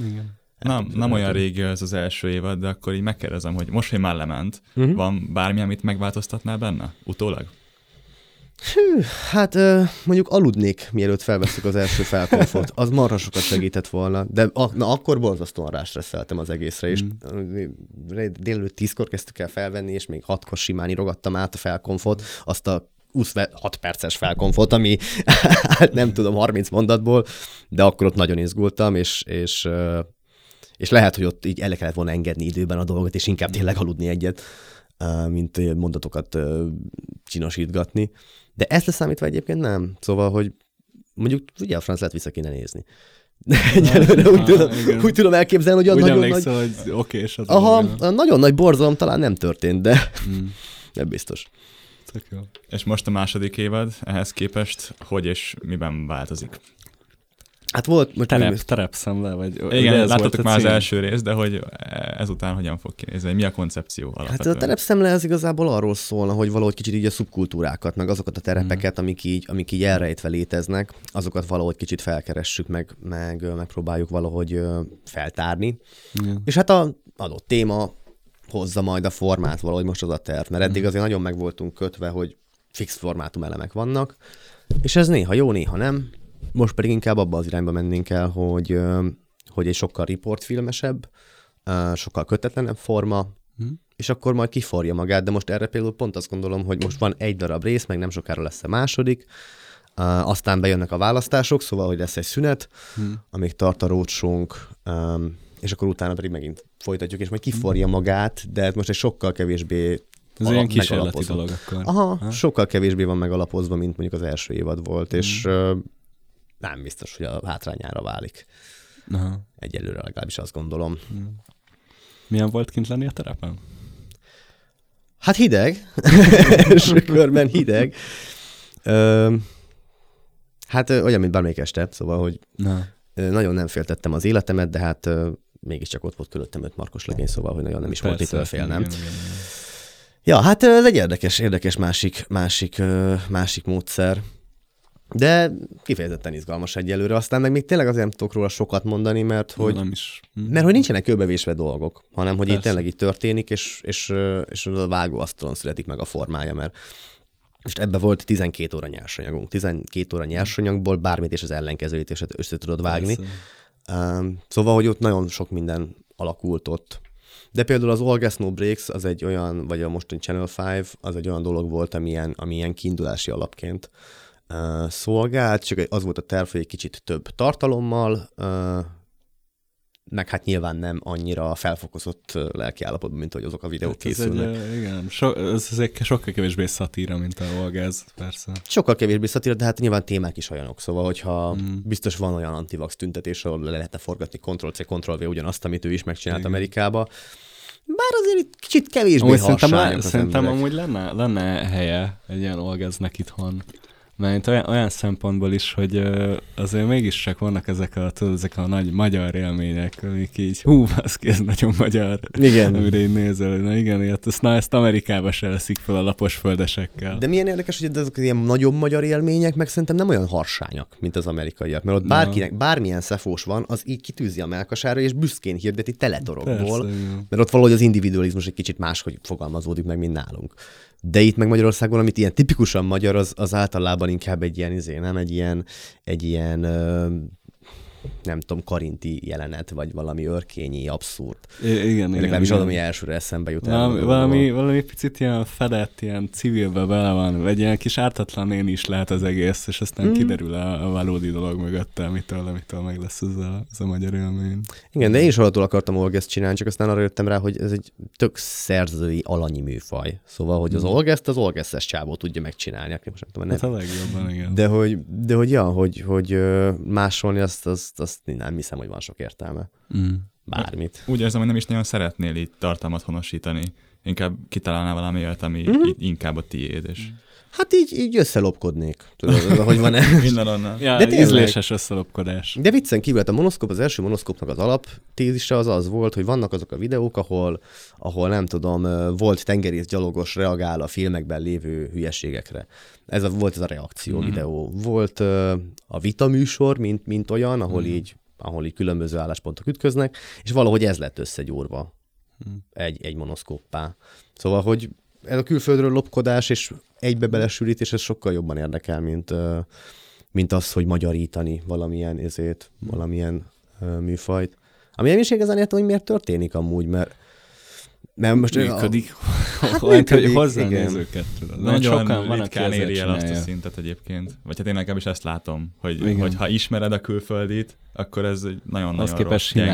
Igen. Nem, nem olyan régi ez az első évad, de akkor így megkérdezem, hogy most, hogy már lement, uh-huh. van bármi, amit megváltoztatnál benne? Utólag? Hű, hát mondjuk aludnék, mielőtt felveszük az első felkonfot. Az marha sokat segített volna, de a, na, akkor borzasztóan rástresszeltem az egészre, és mm. délelőtt tízkor kezdtük el felvenni, és még hatkor simán írogattam át a felkonfot, azt a 26 perces felkonfot, ami hát nem tudom, 30 mondatból, de akkor ott nagyon izgultam, és, és, és lehet, hogy ott így el kellett volna engedni időben a dolgot, és inkább tényleg aludni egyet, mint mondatokat csinosítgatni. De ezt leszámítva egyébként nem. Szóval, hogy mondjuk ugye a franc lehet vissza kéne nézni. Egyelőre úgy, tudom, úgy tudom elképzelni, hogy a nagyon nagy... hogy oké, és az Aha, a nagyon nagy borzalom talán nem történt, de mm. nem biztos. Tök jó. És most a második évad ehhez képest hogy és miben változik? Hát volt... Most Terep, terepszemle, vagy... Igen, láttatok már az első rész, de hogy ezután hogyan fog kinézni? Mi a koncepció alapvetően? Hát a terepszemle az igazából arról szólna, hogy valahogy kicsit így a szubkultúrákat, meg azokat a terepeket, mm. amik, így, amik így elrejtve léteznek, azokat valahogy kicsit felkeressük, meg, meg megpróbáljuk valahogy feltárni. Mm. És hát a adott téma hozza majd a formát valahogy most az a terv, mert eddig mm. azért nagyon meg voltunk kötve, hogy fix formátum elemek vannak, és ez néha jó, néha nem, most pedig inkább abba az irányba mennénk el, hogy, hogy egy sokkal riportfilmesebb, sokkal kötetlenebb forma, hmm. és akkor majd kiforja magát, de most erre például pont azt gondolom, hogy most van egy darab rész, meg nem sokára lesz a második, aztán bejönnek a választások, szóval, hogy lesz egy szünet, hmm. amíg tart a rócsónk, um, és akkor utána pedig megint folytatjuk, és majd kiforja magát, de most egy sokkal kevésbé ez alap, ilyen kísérleti dolog akkor. Aha, ha? sokkal kevésbé van megalapozva, mint mondjuk az első évad volt, hmm. és uh, nem biztos, hogy a hátrányára válik. Aha. Egyelőre legalábbis azt gondolom. Hmm. Milyen volt kint lenni a terepen? Hát hideg. Körben hideg. Ö, hát olyan, mint bármelyik este, szóval, hogy Na. nagyon nem féltettem az életemet, de hát mégiscsak ott volt körülöttem öt markos legény, szóval, hogy nagyon nem is Persze, volt mitől félnem. Igen, igen, igen. Ja, hát ez egy érdekes, érdekes másik, másik, másik módszer. De kifejezetten izgalmas egyelőre. Aztán meg még tényleg azért nem tudok róla sokat mondani, mert hogy, nem is. Hm. mert hogy nincsenek köbevésve dolgok, hanem hogy Persze. itt tényleg így történik, és, és, és a vágó asztalon születik meg a formája, mert és ebbe volt 12 óra nyersanyagunk. 12 óra nyersanyagból bármit és az ellenkezőjét és össze tudod vágni. Um, szóval, hogy ott nagyon sok minden alakult ott. De például az All Gas No Breaks az egy olyan, vagy a mostani Channel 5, az egy olyan dolog volt, amilyen, amilyen kiindulási alapként szolgált, csak az volt a terv, hogy egy kicsit több tartalommal, meg hát nyilván nem annyira felfokozott lelkiállapotban, mint hogy azok a videók hát készülnek. Egy, igen, so, ez, ez egy sokkal kevésbé szatíra, mint a Volgáz, persze. Sokkal kevésbé szatíra, de hát nyilván témák is olyanok, szóval hogyha mm. biztos van olyan antivax tüntetés, ahol le lehetne forgatni Ctrl-C, Ctrl-V ugyanazt, amit ő is megcsinált igen. Amerikába, bár azért itt kicsit kevésbé amúgy szerintem, szerintem amúgy lenne, lenne helye egy ilyen orgaznek itthon. Mert olyan, olyan szempontból is, hogy azért mégis csak vannak ezek a, tudod, ezek a nagy magyar élmények, amik így, hú, az ez nagyon magyar. Igen. Amire így nézel, na igen, ilyet, ezt, na, ezt Amerikába se leszik fel a lapos földesekkel. De milyen érdekes, hogy ezek ilyen nagyon magyar élmények, meg szerintem nem olyan harsányak, mint az amerikaiak. Mert ott bárkinek, bármilyen szefós van, az így kitűzi a melkasára, és büszkén hirdeti teletorokból. Persze, mert ott valahogy az individualizmus egy kicsit máshogy fogalmazódik meg, mint nálunk. De itt meg Magyarországon, amit ilyen tipikusan magyar, az, az általában inkább egy ilyen, izé, nem? Egy ilyen, egy ilyen nem tudom, karinti jelenet, vagy valami örkényi abszurd. I- igen, igen. Legalábbis az, ami elsőre eszembe jut. Valami, el, valami, valami picit ilyen fedett, ilyen civilbe bele van, vagy ilyen kis ártatlan én is lehet az egész, és aztán mm. kiderül a, a valódi dolog mögötte, amitől, amitől meg lesz ez a, ez a magyar élmény. Igen, de én is alattól akartam Olgeszt csinálni, csak aztán arra jöttem rá, hogy ez egy tök szerzői alanyi műfaj. Szóval, hogy az mm. Olgeszt az Olgeszes csávó tudja megcsinálni. Aki most nem tudom, nem. Hát a legjobban, igen. De hogy, de hogy ja, hogy, hogy másolni azt, azt, azt nem hiszem, hogy van sok értelme. Mm. Bármit. Úgy érzem, hogy nem is nagyon szeretnél itt tartalmat honosítani. Inkább kitalálnál valami olyat, ami mm-hmm. inkább a tiéd. És... Hát így, így összelopkodnék. Tudod, hogy van ez? Minden onnan. Ja, De ízléses összelopkodás. De viccen kívül, hát a monoszkop, az első monoszkopnak az alaptézise az az volt, hogy vannak azok a videók, ahol, ahol nem tudom, volt tengerész gyalogos reagál a filmekben lévő hülyeségekre. Ez a, volt ez a reakció mm videó. Volt uh, a vita műsor, mint, mint olyan, ahol mm így ahol így különböző álláspontok ütköznek, és valahogy ez lett összegyúrva egy, egy monoszkóppá. Szóval, hogy ez a külföldről lopkodás és egybe belesűrítés, ez sokkal jobban érdekel, mint, mint az, hogy magyarítani valamilyen ezét, valamilyen műfajt. Ami nem is igazán értem, hogy miért történik amúgy, mert mert most Működik. Hát Hogy működik, hozzá a igen. nézőket. tudod. Nagyon sokan van, ritkán éri el azt a szintet egyébként. Vagy hát én nekem is ezt látom, hogy, hogy ha ismered a külföldit, akkor ez egy nagyon-nagyon Az képest rossz,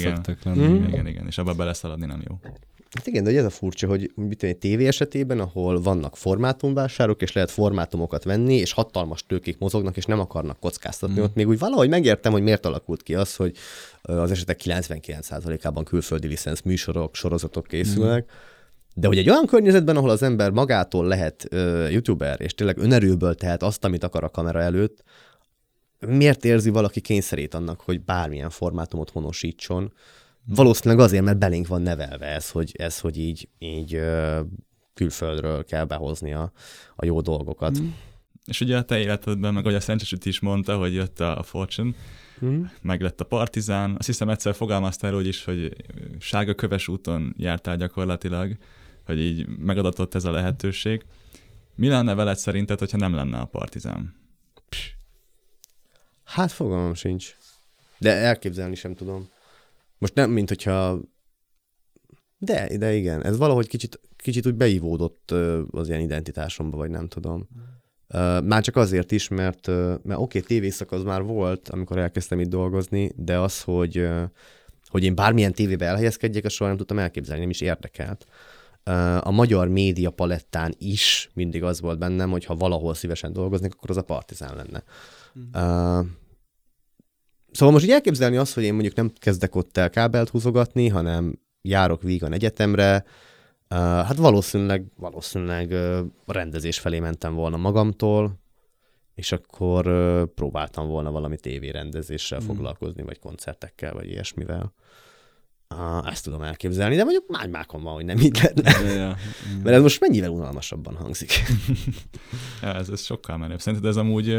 igen. szoktak lenni. Igen. Igen, igen, és abba beleszaladni nem jó. Hát igen, de hogy ez a furcsa, hogy mit egy tévé esetében, ahol vannak formátumvásárok, és lehet formátumokat venni, és hatalmas tőkék mozognak, és nem akarnak kockáztatni, mm. ott még úgy valahogy megértem, hogy miért alakult ki az, hogy az esetek 99%-ában külföldi licensz műsorok, sorozatok készülnek, mm. de hogy egy olyan környezetben, ahol az ember magától lehet ö, youtuber, és tényleg önerőből tehet azt, amit akar a kamera előtt, miért érzi valaki kényszerét annak, hogy bármilyen formátumot honosítson? Valószínűleg azért, mert belénk van nevelve ez, hogy, ez, hogy így, így külföldről kell behozni a, a jó dolgokat. Mm. És ugye a te életedben, meg ahogy a Szentesüt is mondta, hogy jött a Fortune, Mm. meg lett a Partizán. Azt hiszem egyszer fogalmaztál úgy is, hogy sárga köves úton jártál gyakorlatilag, hogy így megadatott ez a lehetőség. Mi lenne veled szerinted, hogyha nem lenne a Partizán? Hát fogalmam sincs. De elképzelni sem tudom. Most nem, mint hogyha... De, de igen, ez valahogy kicsit, kicsit úgy beívódott ö, az ilyen identitásomba, vagy nem tudom. Már csak azért is, mert, mert oké, okay, tévészak az már volt, amikor elkezdtem itt dolgozni, de az, hogy, hogy én bármilyen tévébe elhelyezkedjek, azt soha nem tudtam elképzelni, nem is érdekelt. A magyar média palettán is mindig az volt bennem, hogy ha valahol szívesen dolgoznék, akkor az a partizán lenne. Uh, szóval most így elképzelni azt, hogy én mondjuk nem kezdek ott el kábelt húzogatni, hanem járok vígan egyetemre, uh, hát valószínűleg, valószínűleg uh, a rendezés felé mentem volna magamtól, és akkor uh, próbáltam volna valami tévérendezéssel foglalkozni, vagy koncertekkel, vagy ilyesmivel. Uh, ezt tudom elképzelni, de mondjuk mágymákon van, hogy nem így lenne. Ja, ja. Mert ez most mennyivel unalmasabban hangzik. Ja, ez, ez sokkal menőbb. Szerinted ez amúgy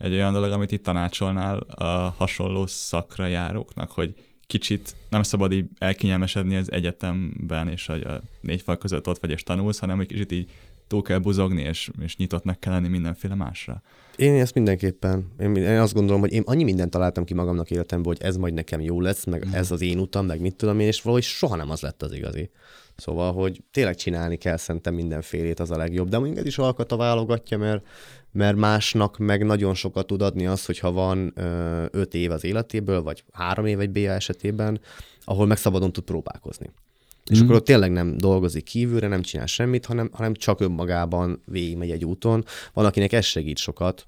egy olyan dolog, amit itt tanácsolnál a hasonló szakra járóknak, hogy kicsit nem szabad így elkényelmesedni az egyetemben, és hogy a négy fal között ott vagy és tanulsz, hanem hogy kicsit így túl kell buzogni, és, és nyitottnak kell lenni mindenféle másra. Én ezt mindenképpen. Én, én azt gondolom, hogy én annyi mindent találtam ki magamnak életemben, hogy ez majd nekem jó lesz, meg Mhm. ez az én utam, meg mit tudom én, és valahogy soha nem az lett az igazi. Szóval, hogy tényleg csinálni kell szerintem mindenfélét, az a legjobb. De mondjuk ez is alkata válogatja, mert, mert másnak meg nagyon sokat tud adni az, hogyha van ö, öt év az életéből, vagy három év egy BA esetében, ahol meg szabadon tud próbálkozni. És Mhm. akkor ott tényleg nem dolgozik kívülre, nem csinál semmit, hanem, hanem csak önmagában végigmegy egy úton. Van, akinek ez segít sokat.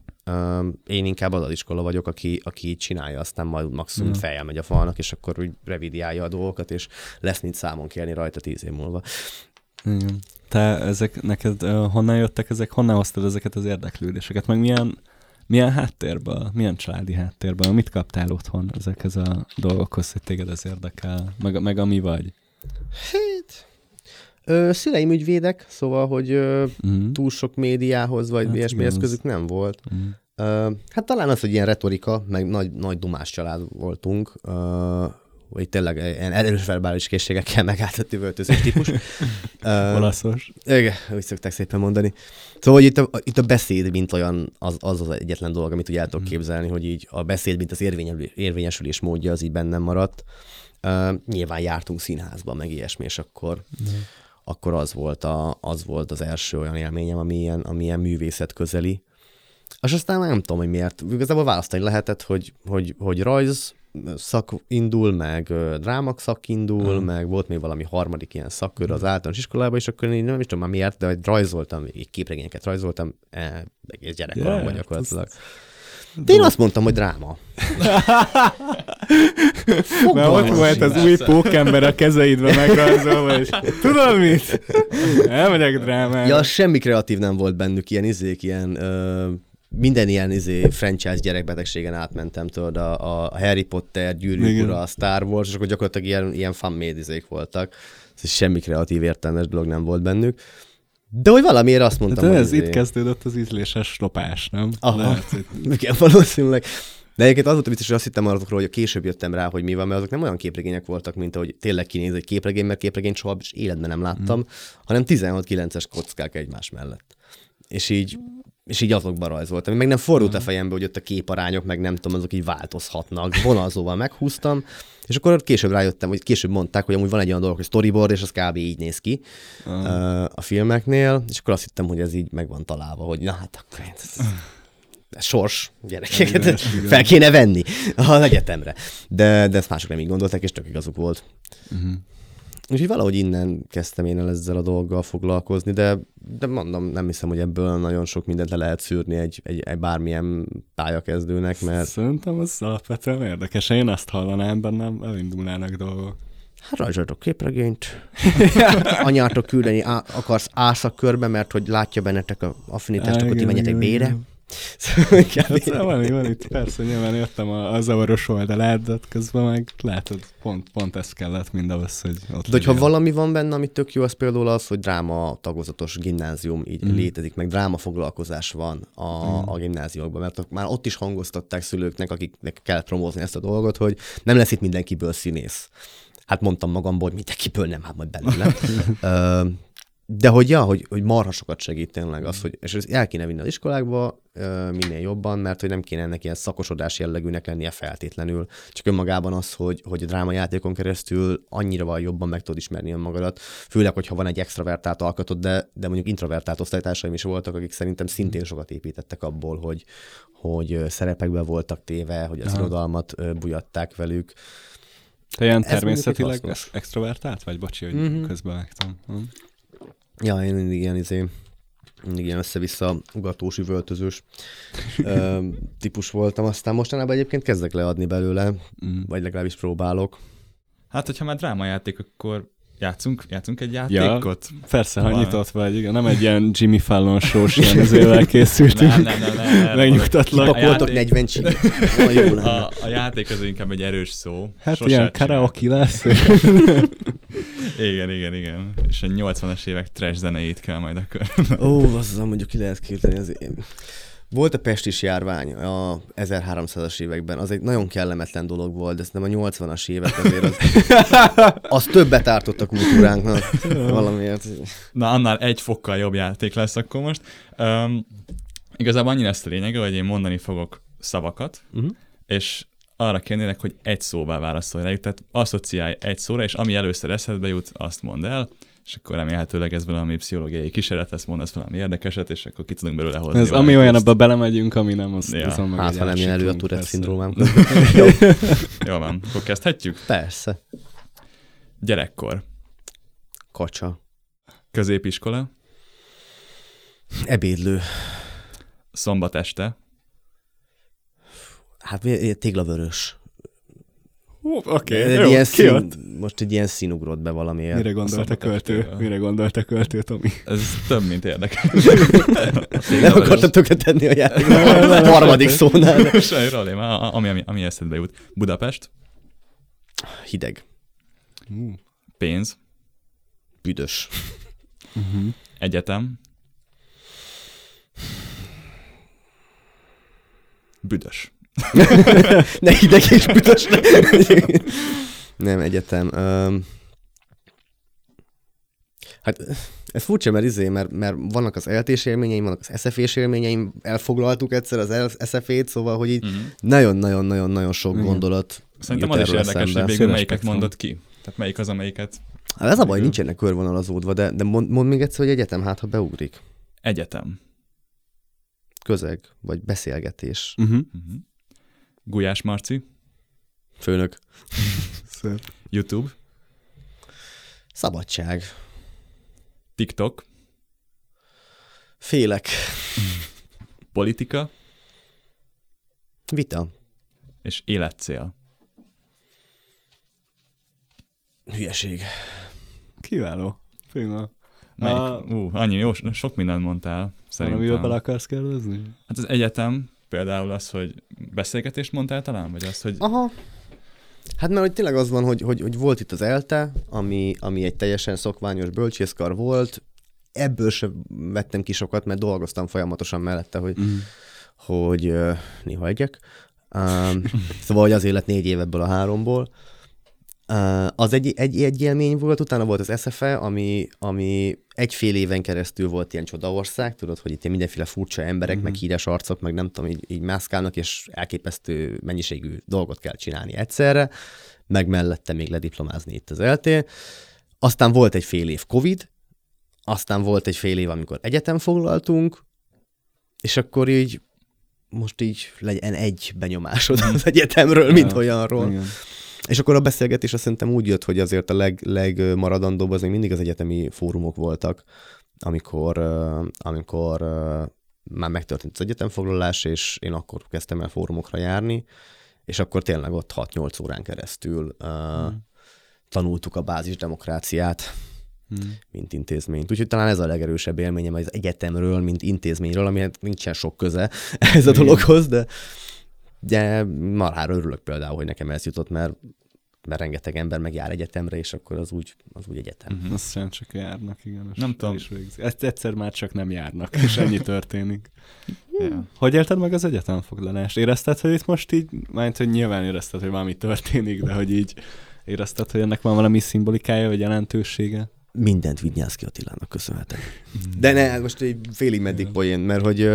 Én inkább az az iskola vagyok, aki, aki így csinálja, aztán majd maximum Mhm. fejjel megy a falnak, és akkor úgy revidiálja a dolgokat, és lesz mit számon kérni rajta tíz év múlva. Igen. Te ezek, neked uh, honnan jöttek ezek, honnan hoztad ezeket az érdeklődéseket, meg milyen, milyen háttérből, milyen családi háttérből, mit kaptál otthon ezekhez a dolgokhoz, hogy téged ez érdekel, meg, meg ami vagy? Hát, ö, szüleim ügyvédek, szóval, hogy ö, Mm. túl sok médiához, vagy Hát ilyesmi eszközük nem volt. Mm. Ö, hát talán az, hogy ilyen retorika, meg nagy, nagy dumás család voltunk, ö, hogy tényleg ilyen erős verbális készségekkel megállt üvöltözés típus. Ö, Olaszos. igen, úgy szokták szépen mondani. Szóval, hogy itt a, itt a beszéd, mint olyan, az az, az egyetlen dolog, amit úgy el tudok képzelni, hogy így a beszéd, mint az érvényelő- érvényesülés módja, az így bennem maradt. Uh, nyilván jártunk színházba, meg ilyesmi, és akkor, akkor az, volt a, az volt az első olyan élményem, ami ilyen, ami ilyen művészet közeli. És aztán nem tudom, hogy miért. Igazából választani lehetett, hogy, hogy, hogy rajz szak indul, meg drámak szak indul, Mhm. meg volt még valami harmadik ilyen szakkör az általános iskolában, és akkor én nem is tudom már miért, de hogy rajzoltam, így képregényeket rajzoltam, eh, egész gyerekkoromban Yeah, gyakorlatilag. De én azt mondtam, hogy dráma. Mert ott volt az új pókember a kezeidbe megrajzolva, és tudod mit? Elmegyek drámára. Ja, semmi kreatív nem volt bennük, ilyen izék, ilyen ö, minden ilyen izé, franchise gyerekbetegségen átmentem, tudod, a, a Harry Potter, Gyűrűk ura, a Star Wars, és akkor gyakorlatilag ilyen, ilyen fan izék voltak. Ez semmi kreatív értelmes dolog nem volt bennük. De hogy valamiért azt mondtam, Hát hogy ez izé- itt kezdődött az ízléses lopás, nem? Aha. Lehet, Igen, valószínűleg. De egyébként az volt vicces, hogy azt hittem azokról, hogy később jöttem rá, hogy mi van, mert azok nem olyan képregények voltak, mint ahogy tényleg kinéz egy képregény, mert képregényt soha életben nem láttam, mm. hanem 16-9-es kockák egymás mellett. És így és így azokban rajzoltam. Meg nem fordult a fejembe, hogy ott a képarányok, meg nem tudom, azok így változhatnak. Vonalzóval meghúztam, és akkor később rájöttem, hogy később mondták, hogy amúgy van egy olyan dolog, hogy storyboard, és az kb. így néz ki uh. a filmeknél, és akkor azt hittem, hogy ez így meg van találva, hogy na hát akkor ez sors gyerekeket fel kéne venni az egyetemre. De, de ezt mások nem így gondolták, és tök igazuk volt. Uh-huh. Úgyhogy valahogy innen kezdtem én el ezzel a dolggal foglalkozni, de, de mondom, nem hiszem, hogy ebből nagyon sok mindent le lehet szűrni egy, egy, egy bármilyen pályakezdőnek, mert... Szerintem az alapvetően érdekes. Én azt hallanám bennem, elindulnának dolgok. Hát rajzoltok képregényt, anyátok küldeni á, akarsz körbe, mert hogy látja bennetek a affinitást, akkor ti menjetek bére. Szóval hát, van, van itt, persze, nyilván értem a, a zavaros oldalát, de közben meg látod, pont, pont ez kellett mindahhoz, hogy ott De hogyha valami van benne, ami tök jó, az például az, hogy dráma tagozatos gimnázium így mm. létezik, meg dráma foglalkozás van a, mm. a gimnáziumokban, mert már ott is hangoztatták szülőknek, akiknek kell promózni ezt a dolgot, hogy nem lesz itt mindenkiből színész. Hát mondtam magamból, hogy mindenkiből nem, hát majd belőle. de hogy, ja, hogy, hogy marha sokat segít tényleg az, hogy, és ezt el kéne vinni az iskolákba minél jobban, mert hogy nem kéne ennek ilyen szakosodás jellegűnek lennie feltétlenül. Csak önmagában az, hogy, hogy a drámajátékon keresztül annyira van jobban meg tudod ismerni önmagadat, főleg, hogyha van egy extravertált alkatod, de, de mondjuk introvertált osztálytársaim is voltak, akik szerintem szintén sokat építettek abból, hogy, hogy szerepekbe voltak téve, hogy az irodalmat bujatták velük. Te ilyen természetileg extrovertált vagy? Bocsi, hogy mm-hmm. közben vágtam. Ja, én mindig ilyen, izé, mindig ilyen össze-vissza ugatós, üvöltözős ö, típus voltam. Aztán mostanában egyébként kezdek leadni belőle, mm. vagy legalábbis próbálok. Hát, hogyha már drámajáték, akkor Játszunk, játszunk egy játékot? Ja, persze, ha nyitott vagy, igen. Nem egy ilyen Jimmy Fallon sós ilyen ezével készültünk. Nem, nem, nem. nem, nem Megnyugtatlak. Kipakoltok játék... 40 csigit. A, a játék az inkább egy erős szó. Hát Sosát ilyen karaoke lesz. igen, igen, igen. És a 80-as évek trash zeneit kell majd akkor. Ó, az mondjuk ki lehet kérteni az én. Volt a pestis járvány a 1300-as években, az egy nagyon kellemetlen dolog volt, de nem a 80-as évek azért az, az többet ártott a kultúránknak valamiért. Na, annál egy fokkal jobb játék lesz akkor most. Um, igazából annyi lesz a lényege, hogy én mondani fogok szavakat, uh-huh. és arra kérnének, hogy egy szóval válaszolj rájuk, tehát asszociálj egy szóra, és ami először eszedbe jut, azt mondd el és akkor remélhetőleg ez valami pszichológiai kísérlet lesz, mondasz valami érdekeset, és akkor ki tudunk belőle hozni. Ez ami olyan, abba belemegyünk, ami nem, az, ja. az Hát, ha nem jön elő a Tourette szindrómám. Jó. Jó van, akkor kezdhetjük? Persze. Gyerekkor. Kacsa. Középiskola. Ebédlő. Szombat este. Hát téglavörös. Oké, okay, jó, szín, most egy ilyen szín ugrott be valamiért. Mire gondolt a költő? Mire gondolt a költő, Tomi? Ez több, mint érdekes. Nem akartam tökre tenni a játékot. A harmadik szónál. Semmi probléma, ami, ami, ami eszedbe jut. Budapest. Hideg. Uh. Pénz. Büdös. Uh-huh. Egyetem. Büdös. ne hideg és büdös. Nem, egyetem. Um, hát ez furcsa, mert izé, mert, mert vannak az eltés élményeim, vannak az SFS élményeim, elfoglaltuk egyszer az SFét, szóval, hogy így uh-huh. nagyon-nagyon-nagyon-nagyon sok uh-huh. gondolat Szerintem az is érdekes, hogy végül melyiket mondott ki. Tehát melyik az, amelyiket... Hát ez a baj, nincsenek körvonalazódva, de, de mond, mond még egyszer, hogy egyetem, hát ha beugrik. Egyetem. Közeg, vagy beszélgetés. Uh-huh. Uh-huh. Gulyás Marci. Főnök. YouTube. Szabadság. TikTok. Félek. Politika. Vita. És életcél. Hülyeség. Kiváló. Főnök. Melyik? Uh, uh, annyi jó, sok mindent mondtál. Szerintem. Valamivel bele akarsz kérdezni? Hát az egyetem, például az, hogy beszélgetést mondtál talán, vagy az, hogy... Aha. Hát mert hogy tényleg az van, hogy, hogy, hogy volt itt az ELTE, ami, ami egy teljesen szokványos bölcsészkar volt, ebből sem vettem ki sokat, mert dolgoztam folyamatosan mellette, hogy, mm. hogy néha egyek. Um, szóval, hogy azért lett négy év ebből a háromból. Az egy, egy, egy élmény volt, utána volt az SFE, ami, ami egy fél éven keresztül volt ilyen csodaország, tudod, hogy itt mindenféle furcsa emberek, mm-hmm. meg híres arcok, meg nem tudom, így, így mászkálnak, és elképesztő mennyiségű dolgot kell csinálni egyszerre, meg mellette még lediplomázni itt az eltél. Aztán volt egy fél év Covid, aztán volt egy fél év, amikor egyetem foglaltunk, és akkor így most így legyen egy benyomásod az egyetemről, mint olyanról. Igen. És akkor a beszélgetés azt szerintem úgy jött, hogy azért a leg, legmaradandóbb az még mindig az egyetemi fórumok voltak, amikor, amikor már megtörtént az egyetemfoglalás, és én akkor kezdtem el fórumokra járni, és akkor tényleg ott 6-8 órán keresztül hmm. tanultuk a bázis demokráciát, hmm. mint intézményt. Úgyhogy talán ez a legerősebb élményem az egyetemről, mint intézményről, amihez nincsen sok köze ez a dologhoz, de, de marhára örülök például, hogy nekem ez jutott, mert mert rengeteg ember meg jár egyetemre, és akkor az úgy, az úgy egyetem. Uh-huh. Aztán csak járnak, igen. Nem tudom. Is Ezt egyszer már csak nem járnak, és ennyi történik. ja. Hogy élted meg az egyetemfoglalást? Érezted, hogy itt most így, mert hogy nyilván érezted, hogy valami történik, de hogy így érezted, hogy ennek van valami szimbolikája, vagy jelentősége? Mindent Vignyászki Attilának köszönhetek. De ne, most egy félig meddig poén, mert hogy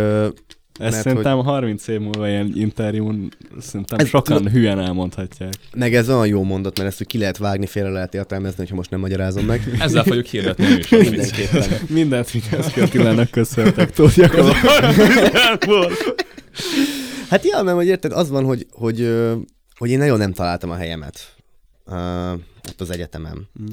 ezt mert szerintem hogy... 30 év múlva ilyen interjún szerintem ez, sokan ez, hülyen elmondhatják. Meg ez olyan jó mondat, mert ezt hogy ki lehet vágni, félre lehet értelmezni, ha most nem magyarázom meg. Ezzel fogjuk hirdetni is. Mindenképpen. Mindent Vigyázki Attilának köszöntek. Tudják az Hát ja, mert hogy érted, az van, hogy, hogy, hogy én nagyon nem találtam a helyemet uh, ott az egyetemen. Mm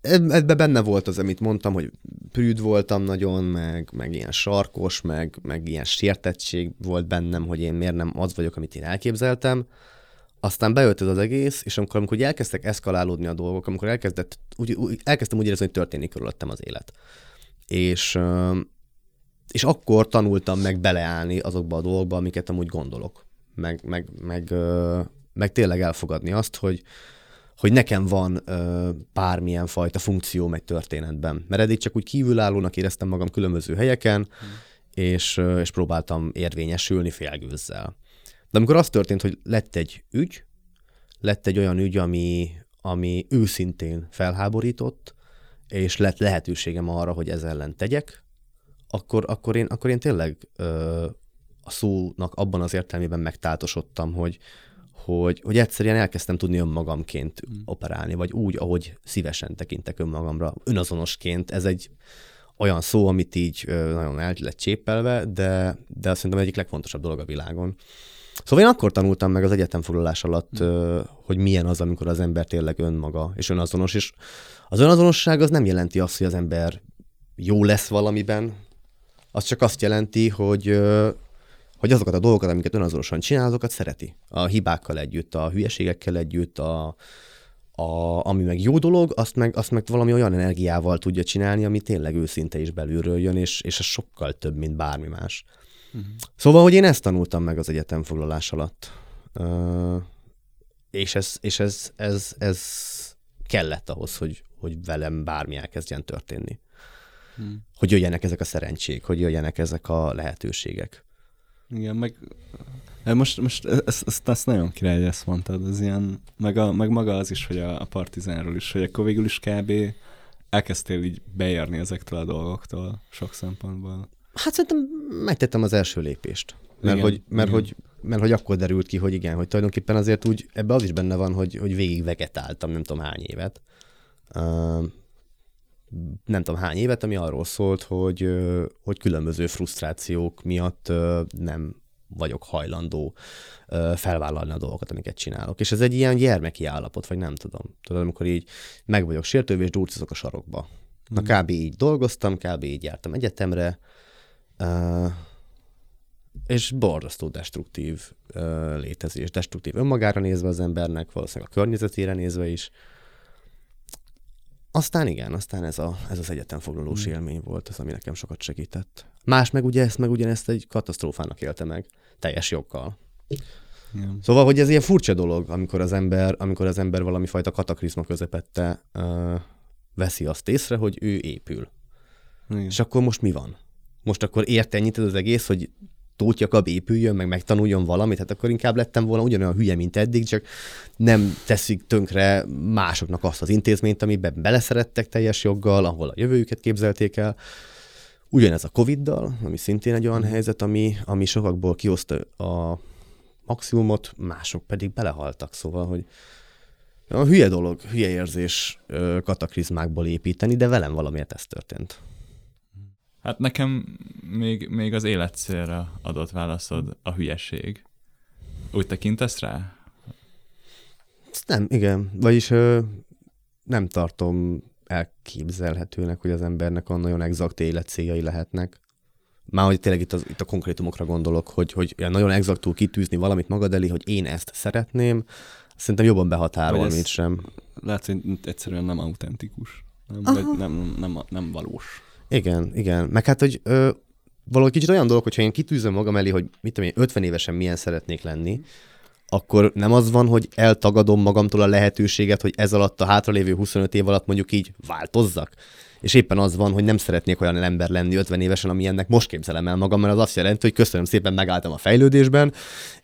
ebben benne volt az, amit mondtam, hogy prűd voltam nagyon, meg, meg ilyen sarkos, meg, meg ilyen sértettség volt bennem, hogy én miért nem az vagyok, amit én elképzeltem. Aztán bejött ez az egész, és amikor, amikor elkezdtek eszkalálódni a dolgok, amikor elkezdett, úgy, úgy, elkezdtem úgy érezni, hogy történik körülöttem az élet. És, és akkor tanultam meg beleállni azokba a dolgokba, amiket amúgy gondolok. Meg, meg, meg, meg tényleg elfogadni azt, hogy, hogy nekem van ö, bármilyen fajta funkció egy történetben. Mert eddig csak úgy kívülállónak éreztem magam különböző helyeken, hmm. és, ö, és próbáltam érvényesülni félgőzzel. De amikor az történt, hogy lett egy ügy, lett egy olyan ügy, ami, ami őszintén felháborított, és lett lehetőségem arra, hogy ez ellen tegyek, akkor, akkor, én, akkor én tényleg ö, a szónak abban az értelmében megtáltosodtam, hogy, hogy, hogy egyszerűen elkezdtem tudni önmagamként mm. operálni, vagy úgy, ahogy szívesen tekintek önmagamra, önazonosként. Ez egy olyan szó, amit így nagyon el lett csépelve, de, de azt szerintem egyik legfontosabb dolog a világon. Szóval én akkor tanultam meg az egyetemfoglalás alatt, mm. hogy milyen az, amikor az ember tényleg önmaga és önazonos, és az önazonosság az nem jelenti azt, hogy az ember jó lesz valamiben, az csak azt jelenti, hogy hogy azokat a dolgokat, amiket önazonosan csinál, azokat szereti. A hibákkal együtt, a hülyeségekkel együtt, a, a, ami meg jó dolog, azt meg, azt meg valami olyan energiával tudja csinálni, ami tényleg őszinte is belülről jön, és, és ez sokkal több, mint bármi más. Uh-huh. Szóval, hogy én ezt tanultam meg az egyetemfoglalás alatt. Uh, és ez, és ez, ez, ez kellett ahhoz, hogy, hogy velem bármi elkezdjen történni. Hmm. Hogy jöjjenek ezek a szerencsék, hogy jöjjenek ezek a lehetőségek. Igen, meg eh, most, most ezt, ezt, ezt nagyon király, hogy ezt mondtad, ez ilyen, meg, a, meg maga az is, hogy a, a partizánról is, hogy akkor végül is kb. elkezdtél így beérni ezektől a dolgoktól sok szempontból. Hát szerintem megtettem az első lépést. Mert, igen, hogy, mert, igen. hogy, mert hogy akkor derült ki, hogy igen, hogy tulajdonképpen azért úgy, ebbe az is benne van, hogy, hogy végig vegetáltam nem tudom hány évet. Uh, nem tudom hány évet, ami arról szólt, hogy, hogy különböző frusztrációk miatt nem vagyok hajlandó felvállalni a dolgokat, amiket csinálok. És ez egy ilyen gyermeki állapot, vagy nem tudom. Tudod, amikor így meg vagyok sértőve, és durcizok a sarokba. Na, mhm. kb. így dolgoztam, kb. így jártam egyetemre, és borzasztó destruktív létezés, destruktív önmagára nézve az embernek, valószínűleg a környezetére nézve is, aztán igen, aztán ez, a, ez az egyetemfoglalós hmm. élmény volt, az, ami nekem sokat segített. Más meg ugye ezt meg ugyanezt egy katasztrófának élte meg, teljes joggal. Igen. Szóval, hogy ez ilyen furcsa dolog, amikor az ember, amikor az ember valami fajta kataklizma közepette uh, veszi azt észre, hogy ő épül. Igen. És akkor most mi van? Most akkor érte ennyit ez az egész, hogy tótjakab épüljön, meg megtanuljon valamit, hát akkor inkább lettem volna ugyanolyan hülye, mint eddig, csak nem teszik tönkre másoknak azt az intézményt, amiben beleszerettek teljes joggal, ahol a jövőjüket képzelték el. Ugyanez a Covid-dal, ami szintén egy olyan helyzet, ami, ami sokakból kihozta a maximumot, mások pedig belehaltak, szóval, hogy a hülye dolog, hülye érzés kataklizmákból építeni, de velem valamiért ez történt. Hát nekem még, még az életcélra adott válaszod a hülyeség. Úgy tekintesz rá? Nem, igen. Vagyis ö, nem tartom elképzelhetőnek, hogy az embernek olyan nagyon exakt életcéljai lehetnek. Már hogy tényleg itt, az, itt a konkrétumokra gondolok, hogy, hogy nagyon exaktul kitűzni valamit magad elé, hogy én ezt szeretném, szerintem jobban behatárol, mint sem. Látsz, hogy egyszerűen nem autentikus. Nem, vagy nem, nem, nem, nem valós. Igen, igen. Meg hát, hogy ö, valahogy kicsit olyan dolog, hogyha én kitűzöm magam elé, hogy mit tudom én, 50 évesen milyen szeretnék lenni, akkor nem az van, hogy eltagadom magamtól a lehetőséget, hogy ez alatt a hátralévő 25 év alatt mondjuk így változzak. És éppen az van, hogy nem szeretnék olyan ember lenni 50 évesen, ami ennek most képzelem el magam, mert az azt jelenti, hogy köszönöm szépen, megálltam a fejlődésben,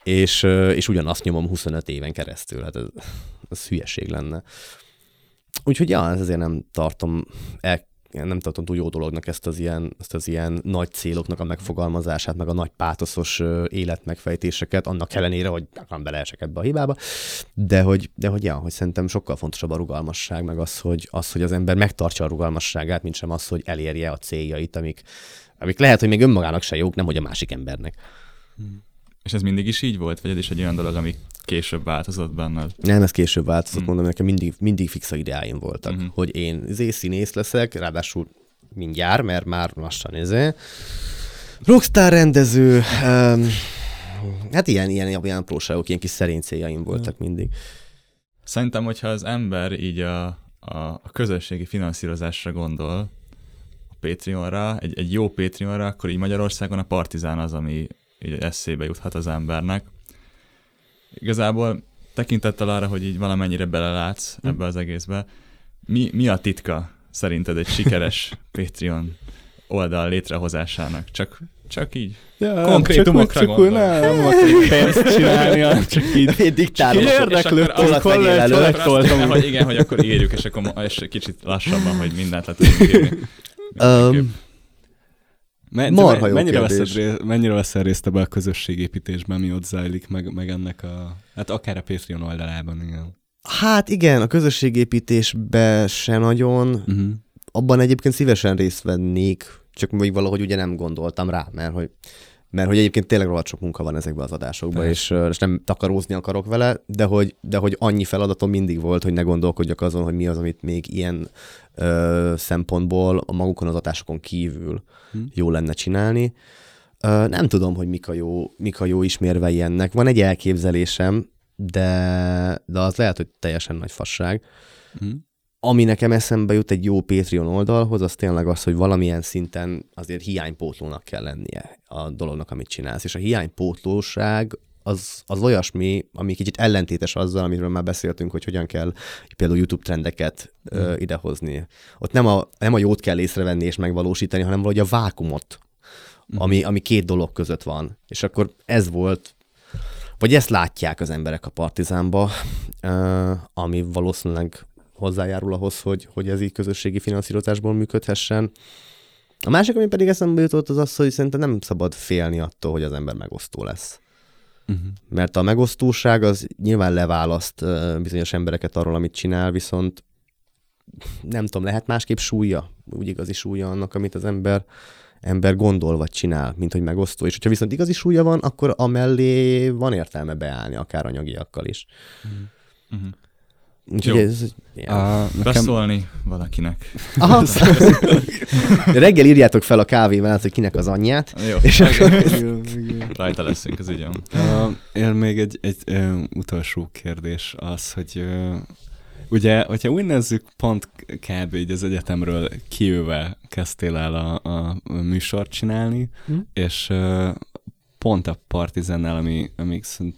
és, és ugyanazt nyomom 25 éven keresztül. Hát ez, ez hülyeség lenne. Úgyhogy ja, ez azért nem tartom el, nem tartom túl jó dolognak ezt az ilyen, ezt az ilyen nagy céloknak a megfogalmazását, meg a nagy pátoszos életmegfejtéseket, annak ellenére, hogy nem beleesek ebbe a hibába, de hogy, de hogy, ja, hogy szerintem sokkal fontosabb a rugalmasság, meg az, hogy, az, hogy az ember megtartsa a rugalmasságát, mint sem az, hogy elérje a céljait, amik, amik lehet, hogy még önmagának se jók, nem hogy a másik embernek. És ez mindig is így volt? Vagy ez is egy olyan dolog, ami később változott benned? Nem, ez később változott, Mm. mondom, nekem mindig, mindig fix ideáim voltak, Mhm. hogy én izé színész leszek, ráadásul mindjárt, mert már lassan izé. Rockstar rendező, um, hát ilyen, ilyen, ilyen apróságok, ilyen kis szerény céljaim voltak mindig. Szerintem, hogyha az ember így a, a, a közösségi finanszírozásra gondol, a Patreonra, egy, egy jó Patreonra, akkor így Magyarországon a Partizán az, ami így eszébe juthat az embernek. Igazából tekintettel arra, hogy így valamennyire belelátsz Hm. ebbe az egészbe, mi, mi a titka szerinted egy sikeres Patreon oldal létrehozásának? Csak, csak így. Ja, Konkrétumokra csak, úgy- csak úgy nem, akarok pénzt csinálni, hanem csak így Én diktálom. Csak azt hol lehet, hogy igen, hogy akkor írjuk, és akkor és kicsit lassabban, hogy mindent le tudunk írni. Um, Marha jó mennyire, kérdés. veszed ré, mennyire veszel részt ebbe a közösségépítésben, mi ott zajlik, meg, meg ennek a... Hát akár a Patreon oldalában, igen. Hát igen, a közösségépítésbe se nagyon, Uh-huh. abban egyébként szívesen részt vennék, csak még valahogy ugye nem gondoltam rá, mert hogy, mert hogy egyébként tényleg rohadt sok munka van ezekben az adásokban, és, és nem takarózni akarok vele, de hogy, de hogy annyi feladatom mindig volt, hogy ne gondolkodjak azon, hogy mi az, amit még ilyen ö, szempontból a magukon az adásokon kívül Hm. jó lenne csinálni. Ö, nem tudom, hogy mik a jó, mik a jó ismérvei ennek. Van egy elképzelésem, de, de az lehet, hogy teljesen nagy fasság. Uh-huh. Ami nekem eszembe jut egy jó Patreon oldalhoz, az tényleg az, hogy valamilyen szinten azért hiánypótlónak kell lennie a dolognak, amit csinálsz. És a hiánypótlóság az, az olyasmi, ami kicsit ellentétes azzal, amiről már beszéltünk, hogy hogyan kell például YouTube trendeket ö, idehozni. Ott nem a, nem a jót kell észrevenni és megvalósítani, hanem valahogy a vákumot, ami, ami két dolog között van. És akkor ez volt, vagy ezt látják az emberek a partizánba, ö, ami valószínűleg hozzájárul ahhoz, hogy, hogy ez így közösségi finanszírozásból működhessen. A másik, ami pedig eszembe jutott, az az, hogy szerintem nem szabad félni attól, hogy az ember megosztó lesz. Uh-huh. Mert a megosztóság az nyilván leválaszt bizonyos embereket arról, amit csinál, viszont nem tudom, lehet másképp súlya, úgy igazi súlya annak, amit az ember ember gondol vagy csinál, mint hogy megosztó. És hogyha viszont igazi súlya van, akkor amellé van értelme beállni, akár anyagiakkal is. Uh-huh. Úgyhogy ez... Ja. A, nekem, Beszólni valakinek. Aha. Reggel írjátok fel a kávé mellett, hogy kinek az anyját. Jó, És akkor... rajta leszünk az ügyön. Uh, én még egy, egy uh, utolsó kérdés az, hogy uh, ugye, hogyha úgy nézzük, pont kb. így az egyetemről kijöve kezdtél el a, a műsort csinálni, Hm. és uh, pont a Partizennel, ami, ami szerint,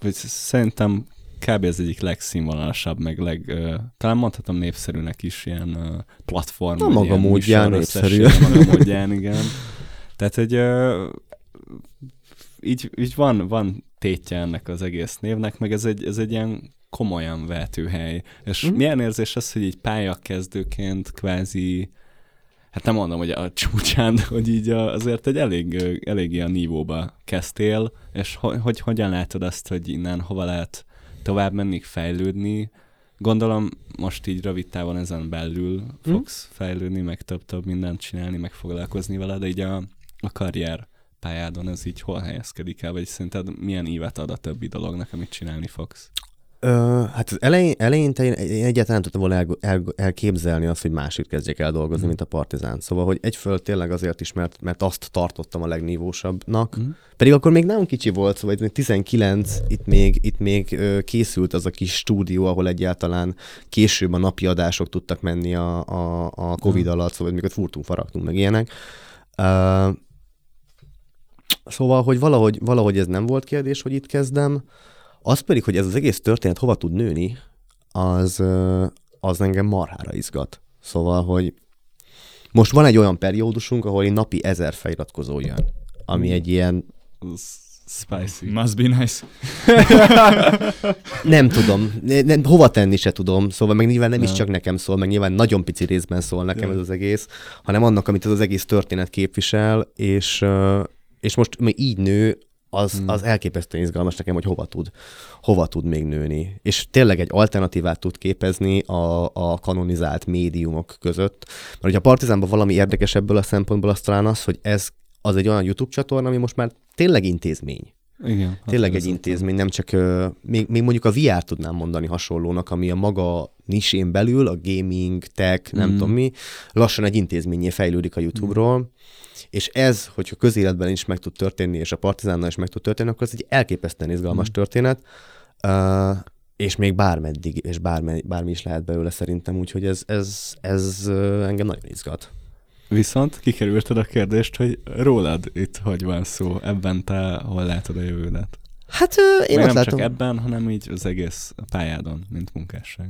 vagy szerintem kb. az egyik legszínvonalasabb, meg leg, uh, talán mondhatom népszerűnek is ilyen uh, platform. Na, maga módján népszerű. Maga módján, igen. Tehát, hogy uh, így, így van, van tétje ennek az egész névnek, meg ez egy, ez egy ilyen komolyan vetőhely. És mm. milyen érzés az, hogy így pályakezdőként kvázi hát nem mondom, hogy a csúcsán, de hogy így azért egy elég, elég ilyen nívóba kezdtél, és hogy, hogy hogyan látod azt, hogy innen hova lehet tovább menni, fejlődni, Gondolom most így rövid távon ezen belül hm? fogsz fejlődni, meg több-több mindent csinálni, meg foglalkozni vele, de így a, a karrier pályádon ez így hol helyezkedik el, vagy szerinted milyen ívet ad a többi dolognak, amit csinálni fogsz? Ö, hát az elején, eleinte én, én egyáltalán nem tudtam volna el, el, elképzelni azt, hogy másik kezdjek el dolgozni, mm. mint a Partizán. Szóval, hogy egyföl tényleg azért is, mert, mert azt tartottam a legnívósabbnak. Mm. Pedig akkor még nagyon kicsi volt, szóval itt 19, itt még, itt még ö, készült az a kis stúdió, ahol egyáltalán később a napi adások tudtak menni a, a, a Covid mm. alatt, szóval mikor furtunk, faragtunk, meg ilyenek. Ö, szóval, hogy valahogy, valahogy ez nem volt kérdés, hogy itt kezdem. Az pedig, hogy ez az egész történet hova tud nőni, az, az engem marhára izgat. Szóval, hogy most van egy olyan periódusunk, ahol én napi ezer feliratkozó jön, ami egy ilyen... Spicy. Must be nice. nem tudom. Nem, hova tenni se tudom. Szóval meg nyilván nem, nem is csak nekem szól, meg nyilván nagyon pici részben szól nekem ja. ez az egész, hanem annak, amit ez az egész történet képvisel, és, és most így nő, az, hmm. az elképesztően izgalmas nekem, hogy hova tud, hova tud még nőni. És tényleg egy alternatívát tud képezni a, a kanonizált médiumok között. Mert hogy a Partizánban valami érdekes ebből a szempontból az talán az, hogy ez az egy olyan YouTube csatorna, ami most már tényleg intézmény. Igen. Tényleg egy intézmény, nem csak, uh, még, még mondjuk a VR tudnám mondani hasonlónak, ami a maga nisén belül, a gaming, tech, nem mm. tudom mi, lassan egy intézményé fejlődik a YouTube-ról, mm. és ez, hogyha közéletben is meg tud történni, és a Partizánnal is meg tud történni, akkor ez egy elképesztően izgalmas mm. történet, uh, és még bármeddig, és bármi, bármi is lehet belőle szerintem, úgyhogy ez, ez, ez engem nagyon izgat. Viszont kikerülted a kérdést, hogy rólad itt hogy van szó, ebben te hol látod a jövődet? Hát én azt nem látom... csak ebben, hanem így az egész pályádon, mint munkásság.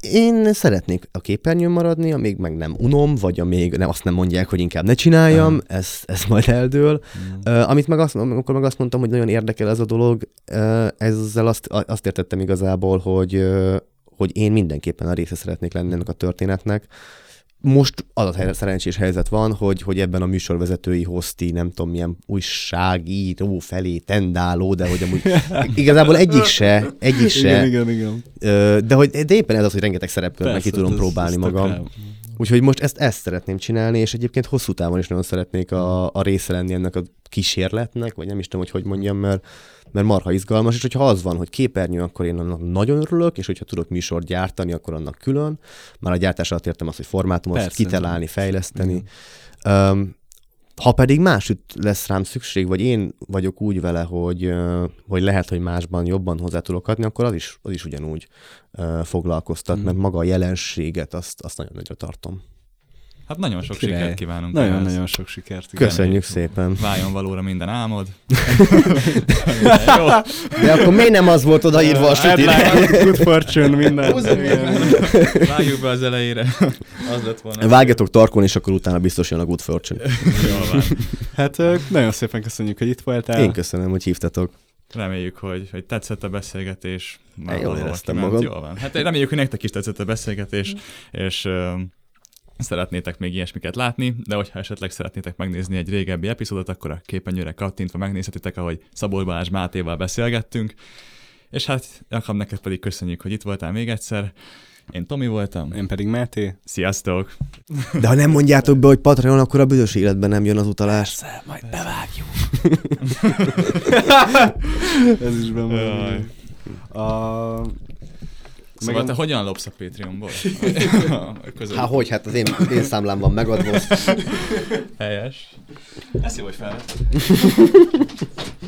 Én szeretnék a képernyőn maradni, amíg meg nem unom, vagy amíg nem, azt nem mondják, hogy inkább ne csináljam, uh. ez, ez majd eldől. Uh. Uh, amit meg azt, amikor meg azt mondtam, hogy nagyon érdekel ez a dolog, uh, ezzel azt, azt értettem igazából, hogy, uh, hogy én mindenképpen a része szeretnék lenni ennek a történetnek most az a szerencsés helyzet van, hogy, hogy ebben a műsorvezetői hoszti, nem tudom milyen újságíró felé tendáló, de hogy amúgy igazából egyik se, egyik se. Igen, igen, igen. De, hogy, de éppen ez az, hogy rengeteg szerepkörben ki tudom próbálni magam. Rá. Úgyhogy most ezt, ezt szeretném csinálni, és egyébként hosszú távon is nagyon szeretnék a, a része lenni ennek a kísérletnek, vagy nem is tudom, hogy hogy mondjam, mert mert marha izgalmas, és hogyha az van, hogy képernyő, akkor én annak nagyon örülök, és hogyha tudok műsor gyártani, akkor annak külön. Már a gyártás alatt értem azt, hogy formátumot Persze, kitalálni, fejleszteni. Um, ha pedig másütt lesz rám szükség, vagy én vagyok úgy vele, hogy, hogy lehet, hogy másban jobban hozzá tudok adni, akkor az is, az is ugyanúgy foglalkoztat, mm. mert maga a jelenséget azt, azt nagyon nagyra tartom. Hát nagyon sok Király. sikert kívánunk. Nagyon-nagyon sok sikert. Igen. Köszönjük szépen. Váljon valóra minden álmod. Jó. De akkor miért nem az volt odaírva a sütire? Good fortune, minden. Vágjuk be az elejére. Az lett volna. Vágjatok tarkon, és akkor utána biztos jön a good fortune. Jól van. Hát nagyon szépen köszönjük, hogy itt voltál. Én köszönöm, hogy hívtatok. Reméljük, hogy, hogy tetszett a beszélgetés. Már jól éreztem magam. Jól van. Hát reméljük, hogy nektek is tetszett a beszélgetés, és szeretnétek még ilyesmiket látni, de hogyha esetleg szeretnétek megnézni egy régebbi epizódot, akkor a képernyőre kattintva megnézhetitek, ahogy Szabolcs Balázs Mátéval beszélgettünk. És hát, Jakab, neked pedig köszönjük, hogy itt voltál még egyszer. Én Tomi voltam. Én pedig Máté. Sziasztok! De ha nem mondjátok be, hogy Patreon, akkor a büdös életben nem jön az utalás. Persze, majd bevágjuk. Ez is benne. A... Szóval Meg te hogyan lopsz a Patreonból? hát hogy, hát az én, én számlám van megadva. Helyes. Ez jó, hogy felvett.